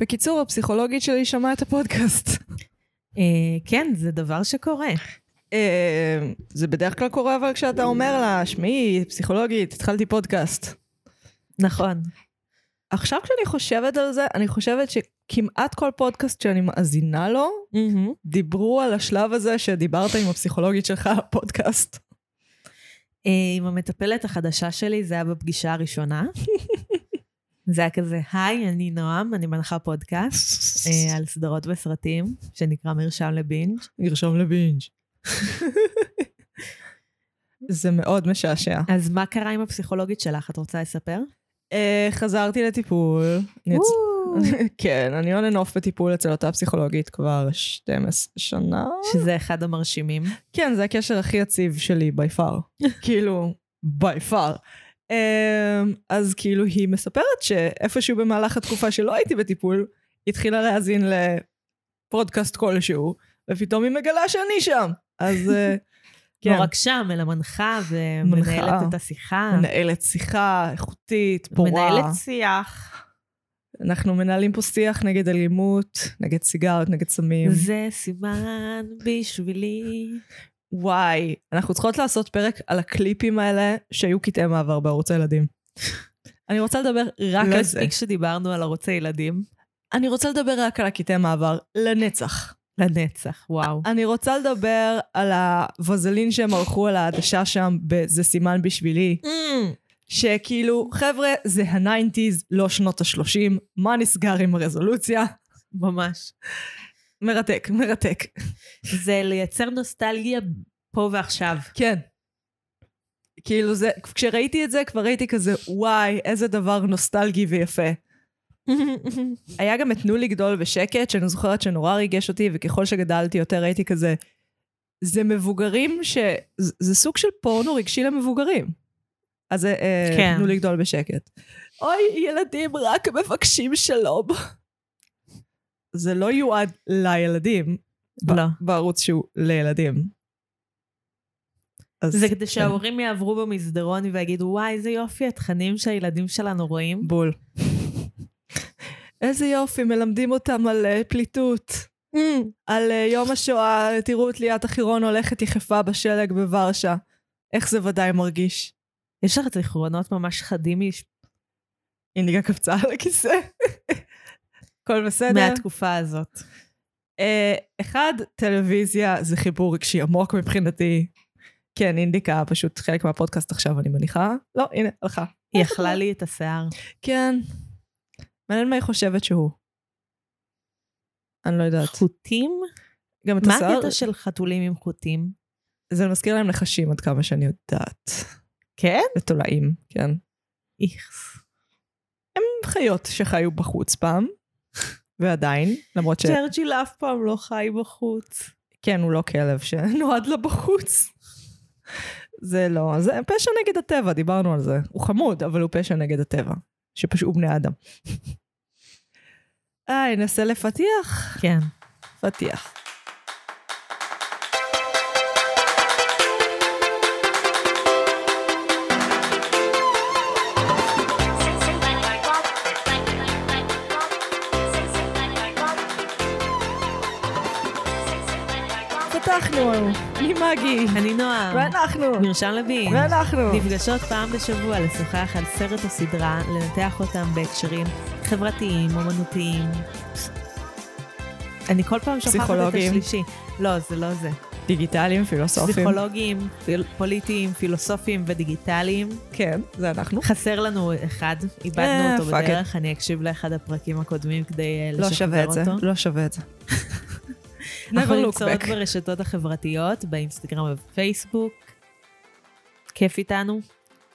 בקיצור, הפסיכולוגית שלי שמעה את הפודקאסט. אה, כן, זה דבר שקורה. אה, זה בדרך כלל קורה, אבל כשאתה אומר לה, שמעי, פסיכולוגית, התחלתי פודקאסט. נכון. עכשיו כשאני חושבת על זה, אני חושבת שכמעט כל פודקאסט שאני מאזינה לו, דיברו על השלב הזה שדיברת עם הפסיכולוגית שלך על הפודקאסט. אה, עם המטפלת החדשה שלי, זה היה בפגישה הראשונה. זה היה כזה, היי, אני נועם, אני מנחה פודקאסט אה, על סדרות וסרטים, שנקרא מרשם לבינג'. נרשום לבינג'. זה מאוד משעשע. אז מה קרה עם הפסיכולוגית שלך? את רוצה לספר? אה, חזרתי לטיפול. כן, אני and off בטיפול אצל אותה פסיכולוגית כבר 12 שנה. שזה אחד המרשימים. כן, זה הקשר הכי יציב שלי, by far. כאילו, by far. Um, אז כאילו, היא מספרת שאיפשהו במהלך התקופה שלא הייתי בטיפול, התחילה להאזין לפודקאסט כלשהו, ופתאום היא מגלה שאני שם. אז אה, כן, לא רק שם, אלא מנחה מנחה. ומנהלת את השיחה. מנהלת שיחה איכותית, פורה. מנהלת שיח. אנחנו מנהלים פה שיח נגד אלימות, נגד סיגריות, נגד סמים. זה סימן בשבילי. וואי, אנחנו צריכות לעשות פרק על הקליפים האלה שהיו קטעי מעבר בערוץ הילדים. אני רוצה לדבר רק לא על זה. הספיק שדיברנו על ערוץ הילדים. אני רוצה לדבר רק על הקטעי מעבר, לנצח. לנצח, וואו. אני רוצה לדבר על הווזלין שהם ערכו על העדשה שם ב"זה סימן בשבילי", שכאילו, חבר'ה, זה ה nineties, לא שנות ה-30, מה נסגר עם הרזולוציה? ממש. מרתק, מרתק. זה לייצר נוסטלגיה פה ועכשיו. כן. כאילו זה, כשראיתי את זה, כבר ראיתי כזה, וואי, איזה דבר נוסטלגי ויפה. היה גם את תנו לי גדול בשקט, שאני זוכרת שנורא ריגש אותי, וככל שגדלתי יותר הייתי כזה, זה מבוגרים ש... זה זה סוג של פורנו רגשי למבוגרים. אז זה אה, כן. תנו לי גדול בשקט. אוי, ילדים רק מבקשים שלום. זה לא יועד לילדים, לא. בערוץ שהוא לילדים. אז זה כדי כן. שההורים יעברו במסדרון ויגידו, וואי, איזה יופי התכנים שהילדים שלנו רואים. בול. איזה יופי, מלמדים אותם על אה, פליטות. על אה, יום השואה, תראו את ליאת החירון הולכת יחפה בשלג בוורשה. איך זה ודאי מרגיש. יש לך זיכרונות ממש חדים מש- הנה קפצה על הכיסא. הכל בסדר? מהתקופה הזאת. אה, אחד, טלוויזיה זה חיבור רגשי עמוק מבחינתי. כן, אינדיקה, פשוט חלק מהפודקאסט עכשיו, אני מניחה. לא, הנה, הלכה. היא אכלה לי את השיער. כן. מעניין מה היא חושבת שהוא. אני לא יודעת. חוטים? גם את מה השיער, הקטע של חתולים עם חוטים? זה מזכיר להם נחשים עד כמה שאני יודעת. כן? ותולעים, כן. איכס. הם חיות שחיו בחוץ פעם, ועדיין, למרות ש... צ'רצ'יל אף פעם לא חי בחוץ. כן, הוא לא כלב שנועד לו בחוץ. זה לא, זה פשע נגד הטבע, דיברנו על זה. הוא חמוד, אבל הוא פשע נגד הטבע. שפשוט בני אדם. היי, ננסה לפתיח? כן. פתיח. פתחנו, אני מגי, אני נועה. ואנחנו, מרשם לוין. ואנחנו. נפגשות פעם בשבוע לשוחח על סרט או סדרה, לנתח אותם בהקשרים חברתיים, אומנותיים. אני כל פעם שוכחת את. השלישי. לא, זה לא זה. דיגיטליים, פילוסופים. פסיכולוגיים, פיל- פוליטיים, פילוסופיים ודיגיטליים. כן, זה אנחנו. חסר לנו אחד, אה, איבדנו אותו fuck it. בדרך, אני אקשיב לאחד הפרקים הקודמים כדי אה, לא שווה לשחרר את זה, אותו. לא שווה את זה. אנחנו נמצאות. ברשתות החברתיות, באינסטגרם ובפייסבוק. כיף איתנו.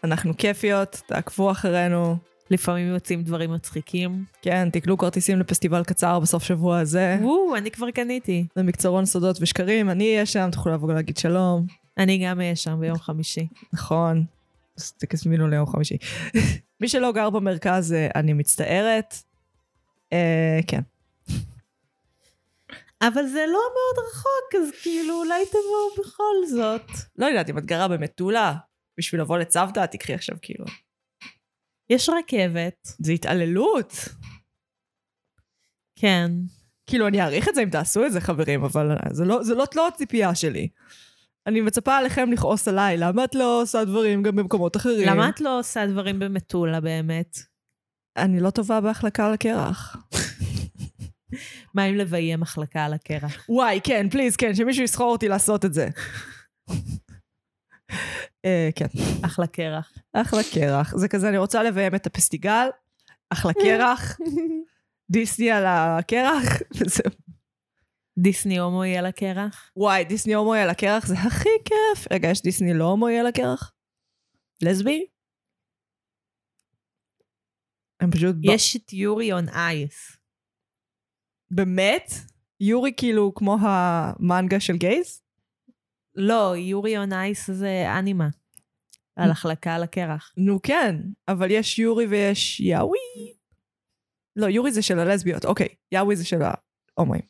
אנחנו כיפיות, תעקבו אחרינו. לפעמים יוצאים דברים מצחיקים. כן, תקנו כרטיסים לפסטיבל קצר בסוף שבוע הזה. וואו, אני כבר קניתי. זה מקצרון סודות ושקרים, אני אהיה שם, תוכלו לבוא ולהגיד שלום. אני גם אהיה שם ביום חמישי. נכון. אז תזמינו ליום חמישי. מי שלא גר במרכז, אה, אני מצטערת. אה, כן. אבל זה לא מאוד רחוק, אז כאילו אולי תבואו בכל זאת. לא יודעת, אם את גרה במטולה, בשביל לבוא לצוותא, תקחי עכשיו כאילו. יש רכבת. זה התעללות. כן. כאילו, אני אעריך את זה אם תעשו את זה, חברים, אבל זה לא, זה לא, לא הציפייה שלי. אני מצפה עליכם לכעוס עליי, למה את לא עושה דברים גם במקומות אחרים? למה את לא עושה דברים במטולה באמת? אני לא טובה בהחלקה על הקרח. מה אם לביים החלקה על הקרח? וואי, כן, פליז, כן, שמישהו יסחור אותי לעשות את זה. אה, כן, אחלה קרח. אחלה קרח. זה כזה, אני רוצה לביים את הפסטיגל, אחלה קרח, דיסני על הקרח, וזהו. דיסני הומואי על הקרח? וואי, דיסני הומואי על הקרח זה הכי כיף. רגע, יש דיסני לא הומואי על הקרח? לסבי? הם פשוט... יש את יורי און אייס. באמת? יורי כאילו כמו המנגה של גייז? לא, יורי און אייס זה אנימה. על החלקה על הקרח. נו כן, אבל יש יורי ויש יאווי. לא, יורי זה של הלסביות, אוקיי. יאווי זה של ההומואים.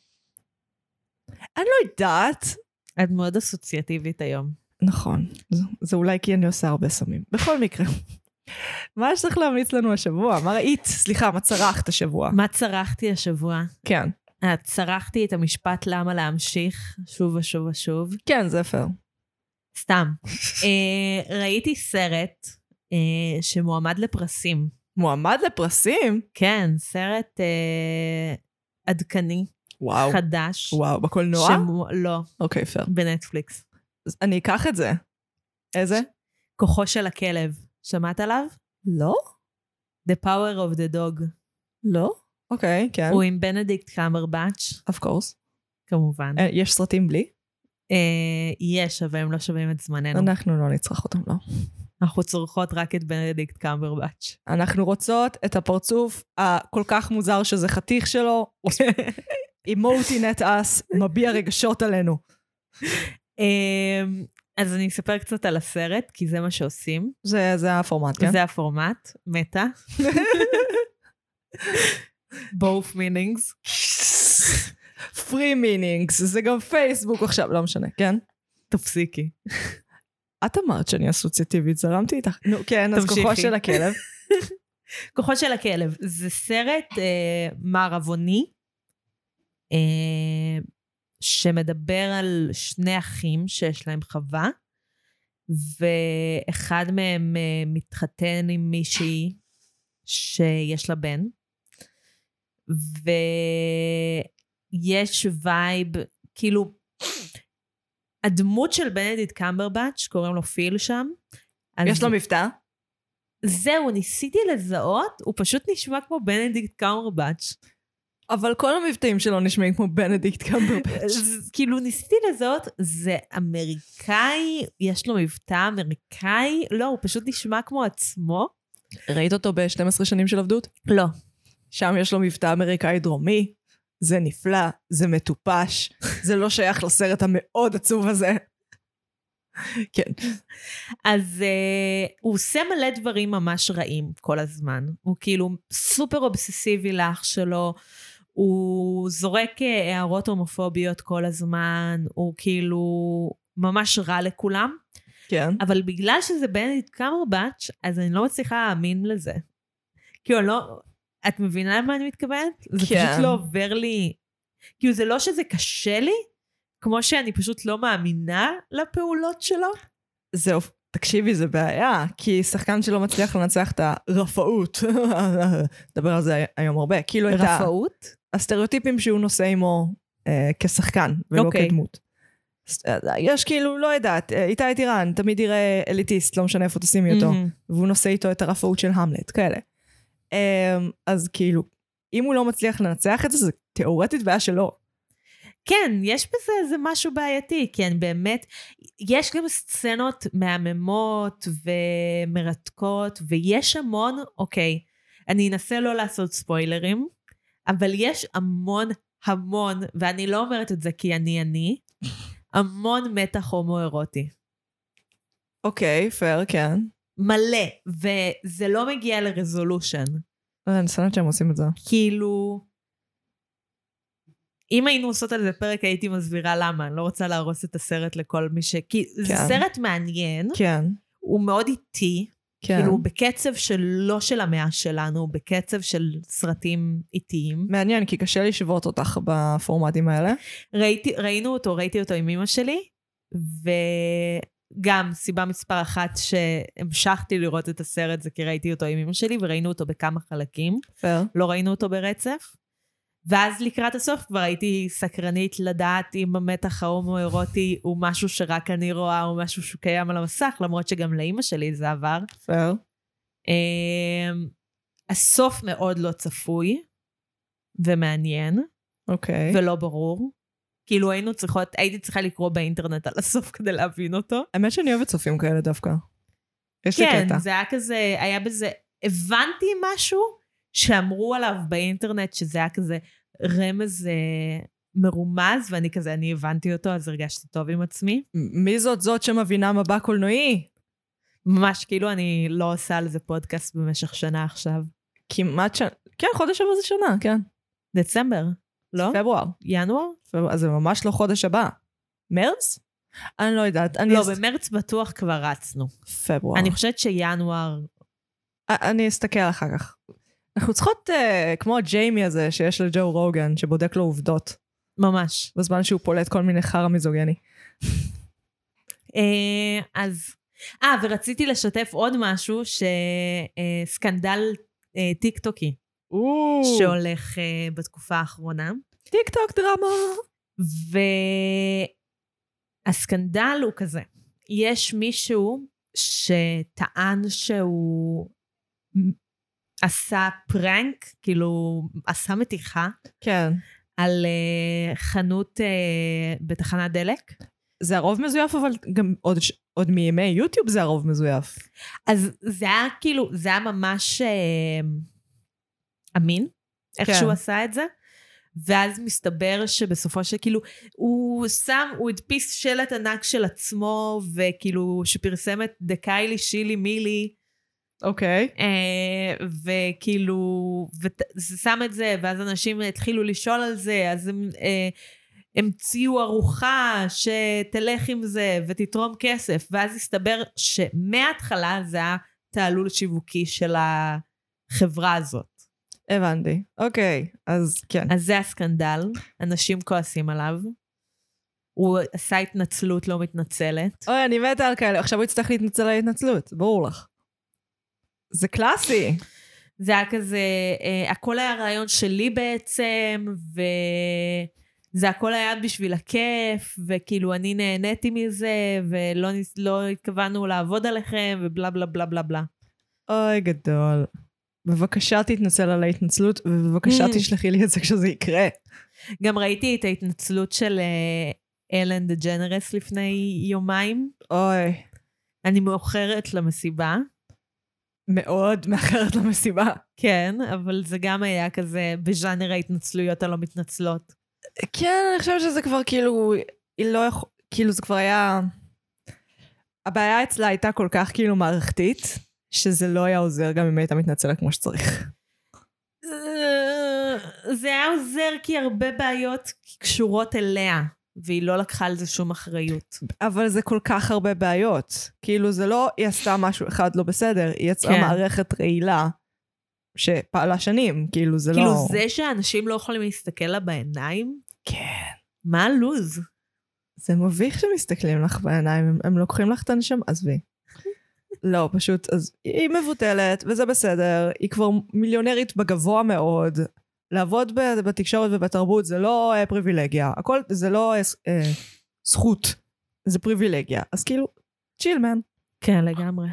אני לא יודעת. את מאוד אסוציאטיבית היום. נכון, זה, זה אולי כי אני עושה הרבה סמים. בכל מקרה. מה יש לך להמליץ לנו השבוע? מה ראית? סליחה, מה צרחת השבוע? מה צרחתי השבוע? כן. צרחתי את המשפט למה להמשיך שוב ושוב ושוב. כן, זה פייר. סתם. אה, ראיתי סרט אה, שמועמד לפרסים. מועמד לפרסים? כן, סרט אה, עדכני, וואו. חדש. וואו, בקולנוע? שמו... לא, אוקיי, פייר. בנטפליקס. אני אקח את זה. איזה? כוחו של הכלב. שמעת עליו? לא? The Power of the Dog. לא? אוקיי, כן. הוא עם בנדיקט קמברבץ', of course. כמובן. אה, יש סרטים בלי? אה, יש, אבל הם לא שווים את זמננו. אנחנו לא נצטרך אותם, לא. אנחנו צורכות רק את בנדיקט קמברבץ'. אנחנו רוצות את הפרצוף הכל כך מוזר שזה חתיך שלו, אימוטינט אס, מביע רגשות עלינו. אמ, אז אני אספר קצת על הסרט, כי זה מה שעושים. זה, זה הפורמט, כן? זה הפורמט, מטה. both meanings. פרי מינינגס, זה גם פייסבוק עכשיו, לא משנה, כן? תפסיקי. את אמרת שאני אסוציאטיבית, זרמתי איתך. נו, כן, אז. כוחו של הכלב. כוחו של הכלב. זה סרט אה, מערבוני, אה, שמדבר על שני אחים שיש להם חווה, ואחד מהם אה, מתחתן עם מישהי שיש לה בן, ויש vibe, כאילו, הדמות של בנדיקט קמברבץ', קוראים לו פיל שם. יש לו מבטא? זהו, ניסיתי לזהות, הוא פשוט נשמע כמו בנדיקט קמברבץ'. אבל כל המבטאים שלו נשמעים כמו בנדיקט קמברבץ'. כאילו ניסיתי לזהות, זה אמריקאי, יש לו מבטא אמריקאי, לא, הוא פשוט נשמע כמו עצמו. ראית אותו ב-12 שנים של עבדות? לא. שם יש לו מבטא אמריקאי דרומי, זה נפלא, זה מטופש, זה לא שייך לסרט המאוד עצוב הזה. כן. אז uh, הוא עושה מלא דברים ממש רעים כל הזמן. הוא כאילו סופר אובססיבי לאח שלו, הוא זורק אה, הערות הומופוביות כל הזמן, הוא כאילו ממש רע לכולם. כן. אבל בגלל שזה בנדיט קמברבץ', אז אני לא מצליחה להאמין לזה. כאילו, לא... את מבינה למה אני מתכוונת? זה כן. פשוט לא עובר לי... כאילו, זה לא שזה קשה לי, כמו שאני פשוט לא מאמינה לפעולות שלו. זהו, תקשיבי, זה בעיה, כי שחקן שלא מצליח לנצח את הרפאות, נדבר על זה היום הרבה, כאילו את ה- רפאות? הסטריאוטיפים שהוא נושא עמו אה, כשחקן, ולא אוקיי. כדמות. ס- אה, יש כאילו, לא יודעת, אה, איתי טירן תמיד יראה אליטיסט, לא משנה איפה תשימי אותו, מהמם. והוא נושא איתו את הרפאות של המלט, כאלה. אה, אז כאילו, אם הוא לא מצליח לנצח את זה, זה תיאורטית בעיה שלו. כן, יש בזה איזה משהו בעייתי, כי אני באמת, יש גם סצנות מהממות ומרתקות, ויש המון, אוקיי, אני אנסה לא לעשות ספוילרים, אבל יש המון המון, ואני לא אומרת את זה כי אני אני, המון מתח הומואירוטי. אוקיי, פייר, כן. מלא, וזה לא מגיע לרזולושן. אה, אני שונאת שהם עושים את זה. כאילו, אם היינו עושות על זה פרק, הייתי מסבירה למה. אני לא רוצה להרוס את הסרט לכל מי ש... כי זה כן. סרט מעניין, כן, הוא מאוד איטי, כן. כאילו, בקצב של לא של המאה שלנו, בקצב של סרטים איטיים. מעניין, כי קשה לשבות אותך בפורמטים האלה. ראיתי, ראינו אותו, ראיתי אותו עם אמא שלי, וגם סיבה מספר אחת שהמשכתי לראות את הסרט זה כי ראיתי אותו עם אמא שלי, וראינו אותו בכמה חלקים. פייר. לא ראינו אותו ברצף. ואז לקראת הסוף כבר הייתי סקרנית לדעת אם המתח ההומואירוטי הוא משהו שרק אני רואה או משהו שקיים על המסך, למרות שגם לאימא שלי זה עבר. פייר. אמ, הסוף מאוד לא צפוי ומעניין אוקיי. ולא ברור. כאילו היינו צריכות, הייתי צריכה לקרוא באינטרנט על הסוף כדי להבין אותו. האמת שאני אוהבת צופים כאלה דווקא. יש לי כן, קטע. זה היה כזה, היה בזה, הבנתי משהו שאמרו עליו באינטרנט שזה היה כזה רמז אה, מרומז, ואני כזה, אני הבנתי אותו, אז הרגשתי טוב עם עצמי. מי זאת זאת שמבינה מבע קולנועי? ממש כאילו אני לא עושה על זה פודקאסט במשך שנה עכשיו. כמעט שנה. כן, חודש הבא זה שנה, כן. דצמבר, לא? פברואר. ינואר? פברואר. אז זה ממש לא חודש הבא. מרץ? אני לא יודעת. אני לא, אס- במרץ בטוח כבר רצנו. פברואר. אני חושבת שינואר... אני אסתכל אחר כך. אנחנו צריכות, אה, כמו הג'יימי הזה שיש לג'ו רוגן, שבודק לו עובדות, ממש. בזמן שהוא פולט כל מיני חרא מיזוגני. אה, אז... אה, ורציתי לשתף עוד משהו, שסקנדל אה, טיק טוקי שהולך אה, בתקופה האחרונה. טיק טוק דרמה. והסקנדל הוא כזה, יש מישהו שטען שהוא עשה prank, כאילו עשה מתיחה כן. על אה, חנות אה, בתחנת דלק. זה הרוב מזויף, אבל גם עוד, עוד מימי יוטיוב זה הרוב מזויף. אז זה היה כאילו, זה היה ממש אה, אמין, איך כן. שהוא עשה את זה. ואז מסתבר שבסופו של כאילו, הוא שם, הוא הדפיס שלט ענק של עצמו, וכאילו, שפרסם את דקיילי שילי מילי, אוקיי. אה, וכאילו, וזה שם את זה, ואז אנשים התחילו לשאול על זה, אז הם אה, המציאו ארוחה שתלך עם זה ותתרום כסף, ואז הסתבר שמההתחלה זה היה תעלול שיווקי של החברה הזאת. הבנתי. אוקיי, אז כן. אז זה הסקנדל, אנשים כועסים עליו. הוא עשה התנצלות לא מתנצלת. אוי, אני מתה על כאלה. עכשיו הוא יצטרך להתנצל על ההתנצלות, ברור לך. זה קלאסי. זה היה כזה, אה, הכל היה רעיון שלי בעצם, וזה הכל היה בשביל הכיף, וכאילו אני נהניתי מזה, ולא לא התכוונו לעבוד עליכם, ובלה בלה בלה בלה בלה. אוי, גדול. בבקשה תתנצל על ההתנצלות, ובבקשה Mm. תשלחי לי את זה כשזה יקרה. גם ראיתי את ההתנצלות של אה, אלן דה ג'נרס לפני יומיים. אוי, אני מאוחרת למסיבה. מאוד מאחרת למסיבה. כן, אבל זה גם היה כזה בז'אנר ההתנצלויות הלא מתנצלות. כן, אני חושבת שזה כבר כאילו, היא לא יכול, כאילו זה כבר היה... הבעיה אצלה הייתה כל כך כאילו מערכתית, שזה לא היה עוזר גם אם הייתה מתנצלת כמו שצריך. אה, זה היה עוזר כי הרבה בעיות קשורות אליה, והיא לא לקחה על זה שום אחריות. אבל זה כל כך הרבה בעיות. כאילו זה לא, היא עשתה משהו אחד לא בסדר, היא יצרה כן. מערכת רעילה שפעלה שנים, כאילו זה כאילו לא... זה שאנשים לא יכולים להסתכל לה בעיניים, כן. מה הלו"ז? זה מביך שמסתכלים לך בעיניים, הם, הם לוקחים לך את הנשמה, עזבי. לא, פשוט, אז היא מבוטלת, וזה בסדר, היא כבר מיליונרית בגבוה מאוד. לעבוד בתקשורת ובתרבות זה לא אה, פריבילגיה, הכל, זה לא אה, אה, זכות, זה פריבילגיה. אז כאילו, צ'יל מן. כן, לגמרי.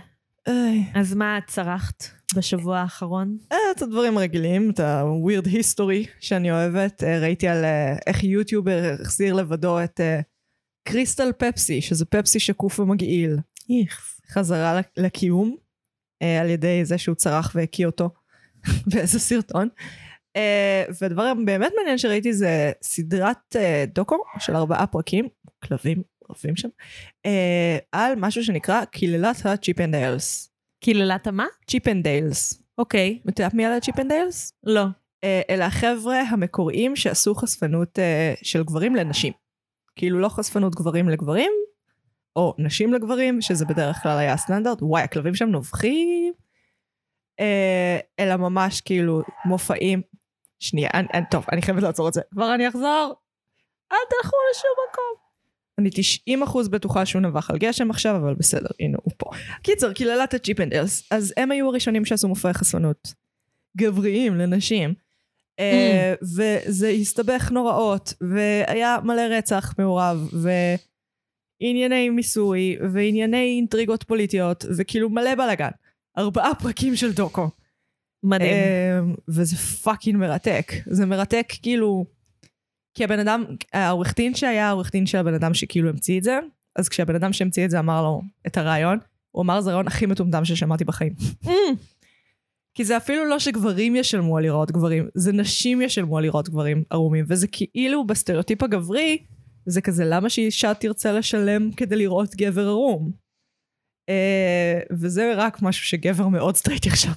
איי. אז מה את צרחת בשבוע האחרון? אה, את הדברים הרגילים, את ה-weird history שאני אוהבת. אה, ראיתי על אה, איך יוטיובר החזיר לבדו את אה, קריסטל פפסי, שזה פפסי שקוף ומגעיל. איכס. חזרה לק- לקיום על ידי זה שהוא צרח והקיא אותו באיזה סרטון. אה, והדבר הבאמת מעניין שראיתי זה סדרת אה, דוקו של ארבעה פרקים, כלבים רבים שם, אה, על משהו שנקרא קללת הצ'יפ אנד דיילס. קיללת המה? צ'יפ אנד דיילס. אוקיי. את יודעת מי על ה-Chippendales? לא. אה, אלה החבר'ה המקוריים שעשו חשפנות אה, של גברים לנשים. כאילו לא חשפנות גברים לגברים, או נשים לגברים, שזה בדרך כלל היה הסטנדרט, וואי, הכלבים שם נובחים. אלא ממש כאילו מופעים. שנייה, אני, אני, טוב, אני חייבת לעצור את זה. כבר אני אחזור. אל תלכו לשום מקום. אני 90 אחוז בטוחה שהוא נבח על גשם עכשיו, אבל בסדר, הנה הוא פה. קיצר, קללת ה-Chippendales, אז הם היו הראשונים שעשו מופעי חשפנות. גבריים לנשים. אה, וזה הסתבך נוראות, והיה מלא רצח מעורב, וענייני מיסוי, וענייני אינטריגות פוליטיות, וכאילו מלא בלאגן. ארבעה פרקים של דוקו. מדהים. אה, וזה fucking מרתק. זה מרתק כאילו... כי הבן אדם, העורך דין שהיה העורך דין של הבן אדם שכאילו המציא את זה, אז כשהבן אדם שהמציא את זה אמר לו את הרעיון, הוא אמר זה הרעיון הכי מטומטם ששמעתי בחיים. כי זה אפילו לא שגברים ישלמו על לראות גברים, זה נשים ישלמו על לראות גברים ערומים, וזה כאילו בסטריאוטיפ הגברי, זה כזה למה שאישה תרצה לשלם כדי לראות גבר ערום. אה, וזה רק משהו שגבר מאוד straight יחשב.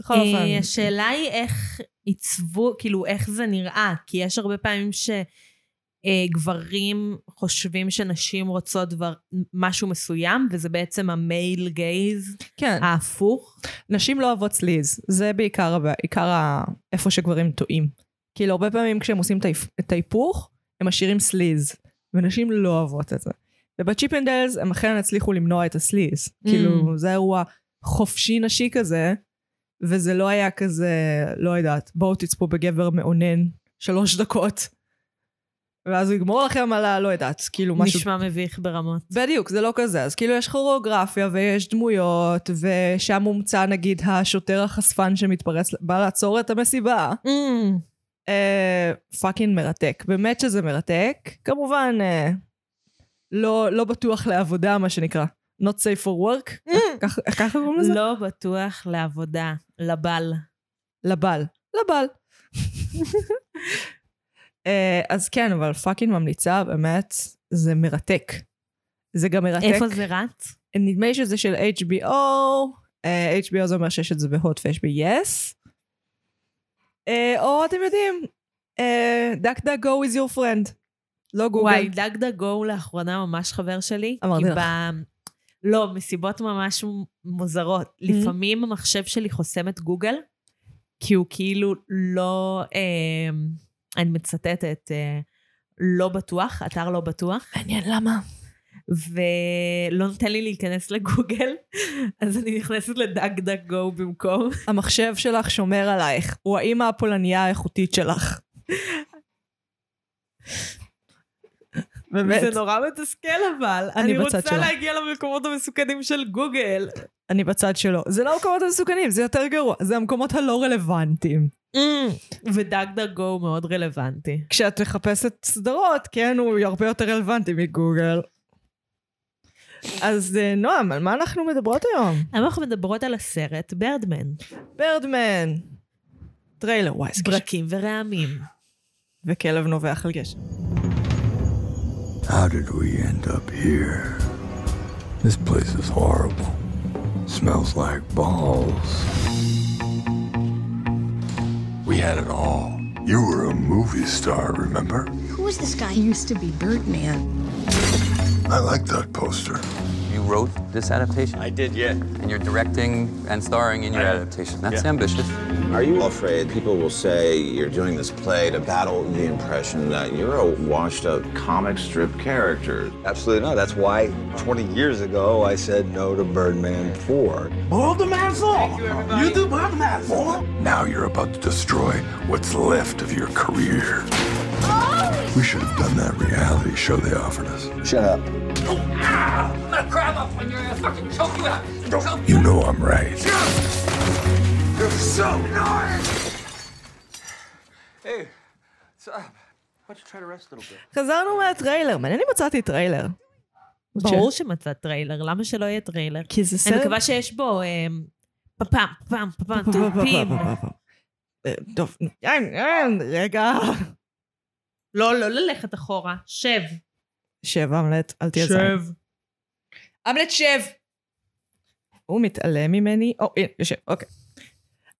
בכל אה, אופן, השאלה היא איך עיצבו, כאילו איך זה נראה, כי יש הרבה פעמים שגברים חושבים שנשים רוצות דבר, משהו מסוים, וזה בעצם המייל גייז כן, ההפוך. נשים לא אוהבות sleaze, זה בעיקר, הבע- עיקר ה... איפה שגברים טועים. כאילו הרבה פעמים כשהם עושים את ההיפ- את ההיפוך, הם משאירים sleaze, ונשים לא אוהבות את זה. וב-Chippendales הם אכן הצליחו למנוע את ה-sleaze. Mm. כאילו זה אירוע חופשי נשי כזה, וזה לא היה כזה, לא יודעת, בואו תצפו בגבר מאונן שלוש דקות. ואז הוא יגמור לכם על ה... לא יודעת, כאילו משהו נשמע מביך ברמות. בדיוק, זה לא כזה. אז כאילו יש כוריאוגרפיה ויש דמויות, ושם מומצא נגיד השוטר החשפן שמתפרץ, בא לעצור את המסיבה. אה, fucking מרתק. באמת שזה מרתק. כמובן, אה, לא, לא בטוח לעבודה, מה שנקרא. Not safe for work. ככה ככה קוראים לזה? לא בטוח לעבודה, לבל. לבל. לבל. אה, אז כן, אבל fucking ממליצה, באמת, זה מרתק. זה גם מרתק. איפה זה רץ? נדמה לי שזה של HBO, אה, HBO זה אומר שיש את זה ב-HOT ויש ב-yes. אה, או אתם יודעים, דק דק go is your friend. לא גוגל. וואי, דג דגו לאחרונה ממש חבר שלי. אמרתי לך. לא, מסיבות ממש מוזרות. לפעמים המחשב שלי חוסם את גוגל, כי הוא כאילו לא, אה, אני מצטטת, אה, לא בטוח, אתר לא בטוח, מעניין למה. ולא נותן לי להיכנס לגוגל, אז אני נכנסת לדג דג גו במקום. המחשב שלך שומר עלייך, הוא האימא הפולניה האיכותית שלך. באמת, זה נורא מתסכל אבל. אני אני רוצה שלו. להגיע למקומות המסוכנים של גוגל. אני בצד שלו. זה לא המקומות המסוכנים, זה יותר גרוע, זה המקומות הלא רלוונטיים. ודג דג גו מאוד רלוונטי. כשאת מחפשת סדרות, כן, הוא הרבה יותר רלוונטי מגוגל. אז אה, נועם, על מה אנחנו מדברות היום? אנחנו מדברות על הסרט Birdman, Birdman. טריילר, וואי. ברקים ורעמים. וכלב נובח על גשם. How did we end up here? This place is horrible. Smells like balls. We had it all. You were a movie star, remember? Who is this guy? He used to be Birdman. I like that poster. You wrote this adaptation, I did, yeah. and you're directing and starring in your adaptation. That's Yeah. ambitious. Are you afraid people will say you're doing this play to battle the impression that you're a washed up comic strip character? Absolutely not. That's why 20 years ago I said no to Birdman 4. Now you're about to destroy what's left of your career. Oh! We should have done that reality show they offered us. Shut up. You know I'm right. Hey, what's up? Why don't you try to rest a little bit? חזרנו מהטריילר, מעניין אם מצאתי טריילר. ברור שמצאת טריילר, למה שלא יהיה טריילר? כי זה סרט... אני מקווה שיש בו פפם, פפם, פפם, טופים. טוב, אין, אין, רגע. לא, לא ללכת אחורה, שב. שב, אמלט, אל תהיה זין. אמלט, שב! הוא מתעלם ממני. או, הנה, יושב, אוקיי.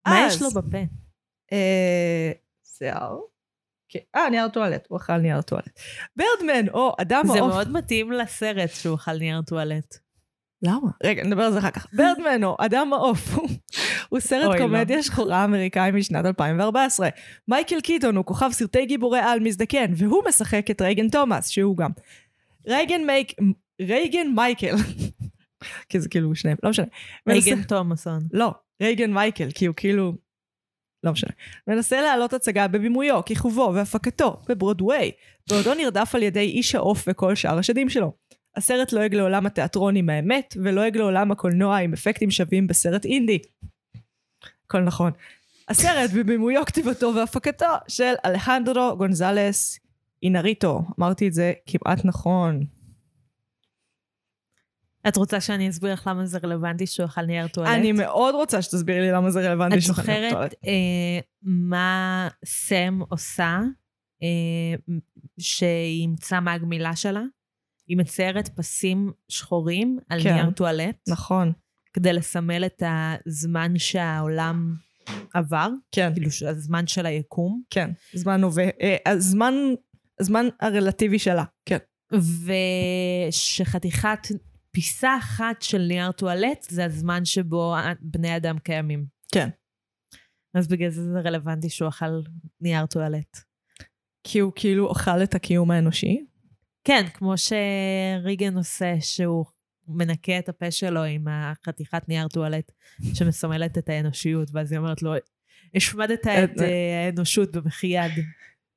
מה אז, יש לו בפה? אה, שיער. כן. אה, נייר טואלט, הוא אכל נייר טואלט. Birdman, או אדם זה העוף. מאוד מתאים לסרט שהוא אכל נייר טואלט. למה? רגע, נדבר על זה אחר כך. Birdman, או אדם העוף, הוא- סרט לא. קומדיה שחורה אמריקאי משנת 2014. מייקל קיטון הוא כוכב סרטי גיבורי-על מזדקן, והוא משחק את רייגן תומסון, שהוא גם. רייגן מייק... רייגן מייקל. כי זה כאילו שניהם, לא משנה. רייגן תומסון. לא, רייגן מייקל, כי הוא כאילו... לא משנה. מנסה להעלות הצגה בבימויו, כיכובו והפקתו בברודוויי, בעודו נרדף על ידי איש העוף וכל שאר השדים שלו. הסרט לועג לעולם התיאטרון עם האמת, ולועג לעולם הקולנוע עם אפקטים שווים בסרט אינדי. הכל נכון. הסרט בבימויו, כתיבתו והפקתו של אלחנדרו גונזלס אינריטו. אמרתי את זה כמעט נכון. את רוצה שאני אסביר לך למה זה רלוונטי שהוא אכל נייר טואלט? אני מאוד רוצה שתסבירי לי למה זה רלוונטי את שהוא חנך זוכרת טואלט. אה, מה סם עושה אה, שהיא אימצה מהגמילה שלה? היא מציירת פסים שחורים על כן. נייר טואלט, נכון. כדי לסמל את הזמן שהעולם עבר, כן. כאילו הזמן של היקום. כן, זמן הווה, אה, הזמן, הזמן הרלטיבי שלה, כן. ושחתיכת פיסה אחת של נייר טואלט זה הזמן שבו בני אדם קיימים. כן. אז בגלל זה זה רלוונטי שהוא אכל נייר טואלט. כי הוא כאילו אוכל את הקיום האנושי. כן, כמו שריגן עושה, שהוא מנקה את הפה שלו עם החתיכת נייר טואלט שמסמלת את האנושיות, ואז היא אומרת לו, השמדת את את- אה, האנושות במחי יד.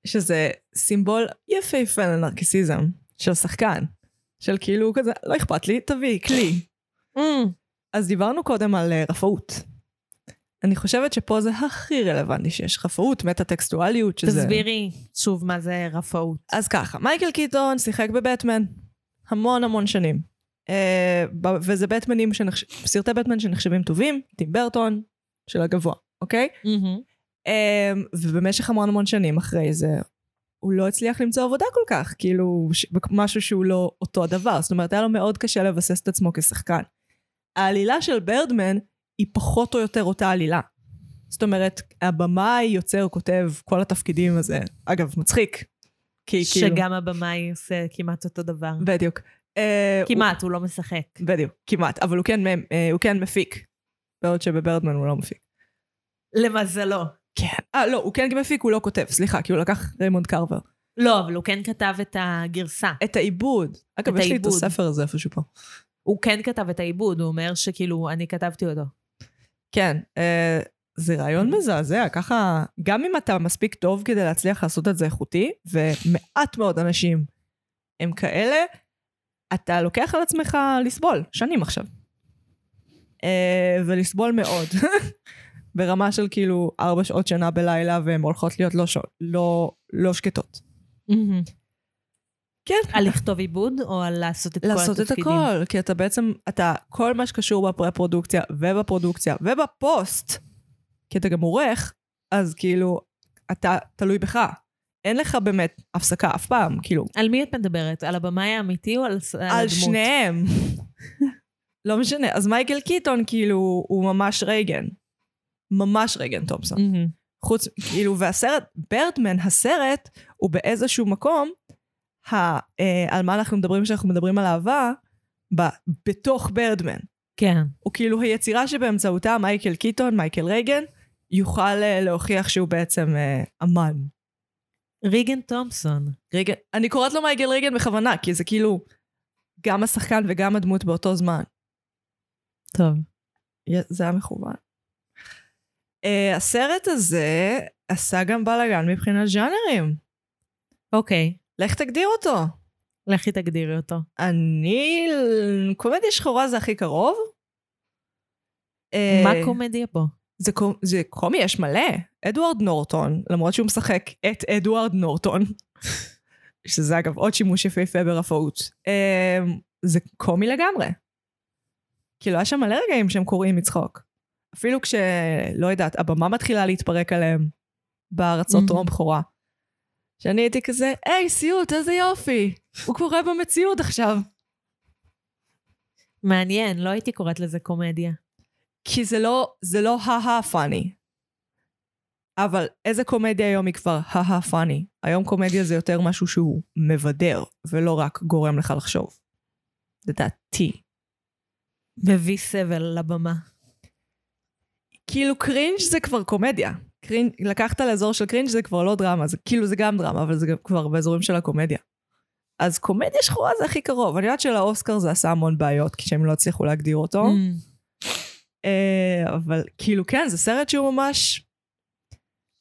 שזה סימבול יפהפה לנרקיסיזם של שחקן. של כאילו כזה, לא אכפת לי, תביאי, כלי. אז דיברנו קודם על אה, רפאות. אני חושבת שפה זה הכי רלוונטי שיש. רפאות, מטה-טקסטואליות, שזה... תסבירי שוב מה זה רפאות. אז ככה, מייקל קיטון שיחק בבטמן המון המון שנים. ב- וזה בטמנים, שנחש... סרטי בטמן שנחשבים טובים, טים ברטון של הגבוה, אוקיי? אה, ובמשך המון המון שנים אחרי זה, הוא לא הצליח למצוא עבודה כל כך, כאילו, ש... משהו שהוא לא אותו הדבר. זאת אומרת, היה לו מאוד קשה לבסס את עצמו כשחקן. העלילה של Birdman היא פחות או יותר אותה עלילה. זאת אומרת, הבמאי, יוצר, כותב, כל התפקידים הזה. אגב, מצחיק. כי כאילו... שגם הבמאי עושה כמעט אותו דבר. בדיוק. אה, כמעט, הוא לא משחק. הוא, בדיוק, כמעט. אבל הוא כן, אה, הוא כן מפיק. בעוד שב-Birdman הוא לא מפיק. למזלו. כן. אה, לא, הוא כן מפיק, הוא לא כותב, סליחה, כי הוא לקח ריימונד קרבר. לא, אבל הוא כן כתב את הגרסה. את העיבוד. אגב, יש לי את. הספר הזה איפשהו פה. הוא כן כתב את העיבוד, הוא אומר שכאילו, אני כתבתי אותו. כן, אה, זה רעיון מזעזע, ככה, גם אם אתה מספיק טוב כדי להצליח לעשות את זה איכותי, ומעט מאוד אנשים הם כאלה, אתה לוקח על עצמך לסבול, שנים עכשיו. אה, ולסבול מאוד. ברמה של כאילו ארבע שעות שינה בלילה, והן הולכות להיות לא, שעות, לא, לא שקטות. כן. על לכתוב עיבוד, או על לעשות את כל לעשות את התפקידים? הכל, כי אתה בעצם, אתה, כל מה שקשור בפרה-פרודוקציה ובפרודוקציה ובפוסט, כי אתה גם עורך, אז כאילו, אתה תלוי בך. אין לך באמת הפסקה אף פעם, כאילו, על מי את מדברת? על הבמאי האמיתי או על, על על הדמות? שניהם. לא משנה. אז מייקל קיטון, כאילו, הוא ממש רייגן. ממש רייגן תומפסון. מהמם. חוץ, כאילו, והסרט, ברדמן, הסרט, הוא באיזשהו מקום, ה, אה, על מה אנחנו מדברים כשאנחנו מדברים על אהבה, ב, בתוך ברדמן. כן. הוא כאילו היצירה שבאמצעותה מייקל קיטון, מייקל רייגן, יוכל אה, להוכיח שהוא בעצם אה, אמן. ריגן תומפסון. רייגן, אני קוראת לו מייקל רייגן בכוונה, כי זה כאילו גם השחקן וגם הדמות באותו זמן. טוב. זה היה מכוון. Uh, הסרט הזה עשה גם בלאגן מבחינת ז'אנרים. אוקיי. לך תגדיר אותו. לכי תגדירי אותו. אני... קומדיה שחורה זה הכי קרוב. אה, מה קומדיה פה? זה, קו- זה קומי, יש מלא. אדוארד נורטון, למרות שהוא משחק את אדוארד נורטון, שזה אגב עוד שימוש יפהפה ברפאות, אה, זה קומי לגמרי. כאילו, היה שם מלא רגעים שהם קוראים מצחוק. אפילו כש... לא יודעת, הבמה מתחילה להתפרק עליהם בארצות. טרום בכורה. שאני הייתי כזה, היי, סיוט, איזה יופי. הוא קורה במציאות עכשיו. מעניין, לא הייתי קוראת לזה קומדיה. כי זה לא, זה לא ה-ה פאני. אבל איזה קומדיה היום היא כבר הא פאני? היום קומדיה זה יותר משהו שהוא מבדר, ולא רק גורם לך לחשוב. לדעתי. מביא סבל לבמה. כאילו cringe זה כבר קומדיה. cringe, לקחת לאזור של cringe זה כבר לא דרמה, זה כאילו זה גם דרמה, אבל זה גם כבר באזורים של הקומדיה. אז קומדיה שחורה זה הכי קרוב. אני יודעת שלאוסקר זה עשה המון בעיות, כי שהם לא הצליחו להגדיר אותו. Mm. אה, אבל כאילו כן, זה סרט שהוא ממש...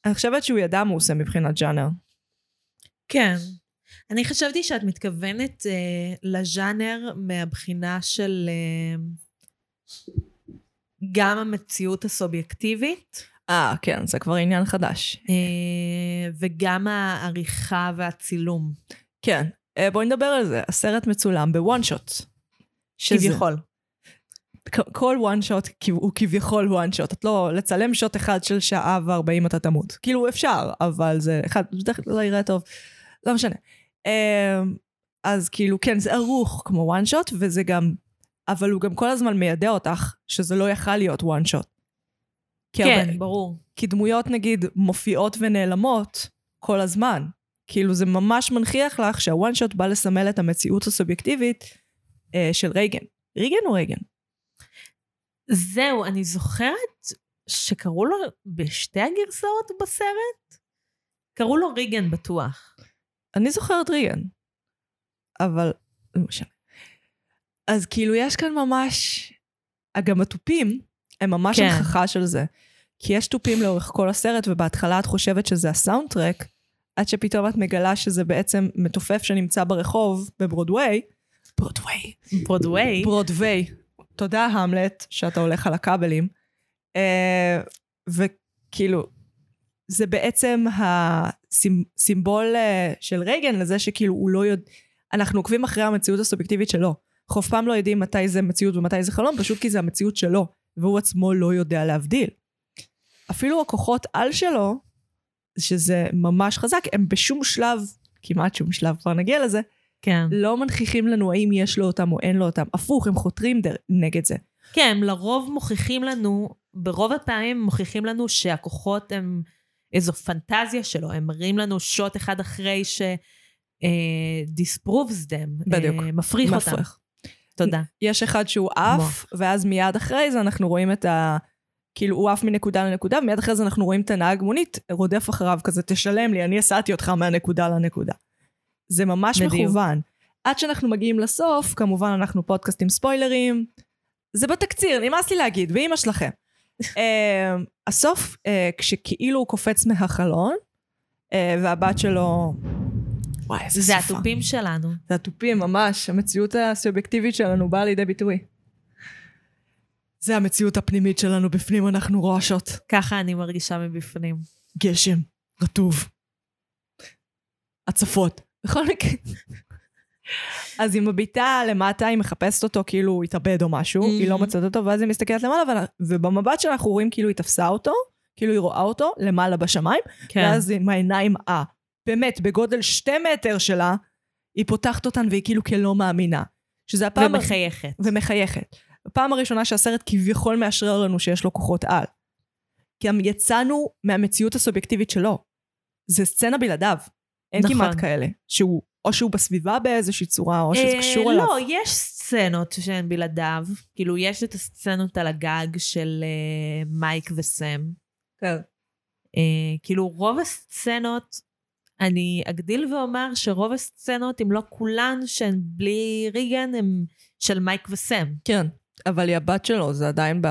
אני חושבת שהוא ידע מה הוא עושה מבחינת ג'אנר. כן. אני חשבתי שאת מתכוונת אה, לז'אנר מהבחינה של אה, גם המציאות הסובייקטיבית אה, כן, זה כבר עניין חדש. אה, וגם העריכה והצילום. כן, אה, בואי נדבר על זה. הסרט מצולם בוואן שוט. כביכול. כל וואן שוט הוא כביכול וואן שוט. את לא, לצלם שוט אחד של שעה וארבעים אתה תמות. כאילו אפשר, אבל זה אחד, בדרך כלל לא יראה טוב. לא משנה. אמ, אז כאילו, כן, זה ערוך כמו one shot, וזה גם, אבל הוא גם כל הזמן מיידע אותך שזה לא יכל להיות one shot. כן, ברור. כי דמויות נגיד מופיעות ונעלמות כל הזמן. כאילו זה ממש מנכיח לך שה-one shot בא לסמל את המציאות הסובייקטיבית אה, של רייגן. ריגן או רייגן? זהו, אני זוכרת שקראו לו בשתי הגרסאות בסרט? קראו לו ריגן בטוח. אני זוכרת ריגן, אבל לא משנה. אז כאילו יש כאן ממש, גם התופים הם ממש כן. הנכחה של זה. כי יש תופים לאורך כל הסרט, ובהתחלה את חושבת שזה הסאונד טרק, עד שפתאום את מגלה שזה בעצם מתופף שנמצא ברחוב בברודוויי. ברודוויי. ברודוויי. ברודוויי. תודה, המלט, שאתה הולך על הכבלים. אה, וכאילו, זה בעצם הסימבול אה, של רייגן לזה שכאילו הוא לא יודע... אנחנו עוקבים אחרי המציאות הסובייקטיבית שלו. אנחנו אף פעם לא יודעים מתי זה מציאות ומתי זה חלום, פשוט כי זה המציאות שלו, והוא עצמו לא יודע להבדיל. אפילו הכוחות על שלו, שזה ממש חזק, הם בשום שלב, כמעט שום שלב, כבר נגיע לזה, כן. לא מנכיחים לנו האם יש לו אותם או אין לו אותם. הפוך, הם חותרים דר... נגד זה. כן, הם לרוב מוכיחים לנו, ברוב הפעמים מוכיחים לנו שהכוחות הם איזו פנטזיה שלו, הם מראים לנו שוט אחד אחרי ש... אה, disproves them. בדיוק. אה, מפריך אותם. מפריך. תודה. יש אחד שהוא עף, ואז מיד אחרי זה אנחנו רואים את ה... כאילו הוא עף מנקודה לנקודה, ומיד אחרי זה אנחנו רואים את הנהג מונית רודף אחריו כזה, תשלם לי, אני הסעתי אותך מהנקודה לנקודה. זה ממש בדיוק. מכוון. עד שאנחנו מגיעים לסוף, כמובן אנחנו פודקאסט עם ספוילרים. זה בתקציר, נמאס לי להגיד, באמא שלכם. uh, הסוף, uh, כשכאילו הוא קופץ מהחלון, uh, והבת שלו... וואי, איזה זה שפה. התופים שלנו. זה התופים, ממש. המציאות הסובייקטיבית שלנו באה לידי ביטוי. זה המציאות הפנימית שלנו, בפנים אנחנו רועשות. ככה אני מרגישה מבפנים. גשם, רטוב, הצפות. בכל מקרה. אז היא מביטה למטה, היא מחפשת אותו כאילו הוא התאבד או משהו, היא לא Mhm. מוצאת אותו, ואז היא מסתכלת למעלה, ובמבט שלה אנחנו רואים כאילו היא תפסה אותו, כאילו היא רואה אותו למעלה בשמיים, כן. ואז עם העיניים, אה, באמת, בגודל שתי מטר שלה, היא פותחת אותן והיא כאילו כלא מאמינה. שזה הפעם... ומחייכת. ומחייכת. הפעם הראשונה שהסרט כביכול מאשרר לנו שיש לו כוחות על. כי יצאנו מהמציאות הסובייקטיבית שלו. זה סצנה בלעדיו. אין נכון. כמעט כאלה. שהוא, או שהוא בסביבה באיזושהי צורה, או שזה אה, קשור אליו. לא, יש סצנות שהן בלעדיו. כאילו, יש את הסצנות על הגג של אה, מייק וסם. כן. אה, כאילו, רוב הסצנות, אני אגדיל ואומר שרוב הסצנות, אם לא כולן, שהן בלי ריגן, הן של מייק וסם. כן, אבל היא הבת שלו, זה עדיין ב...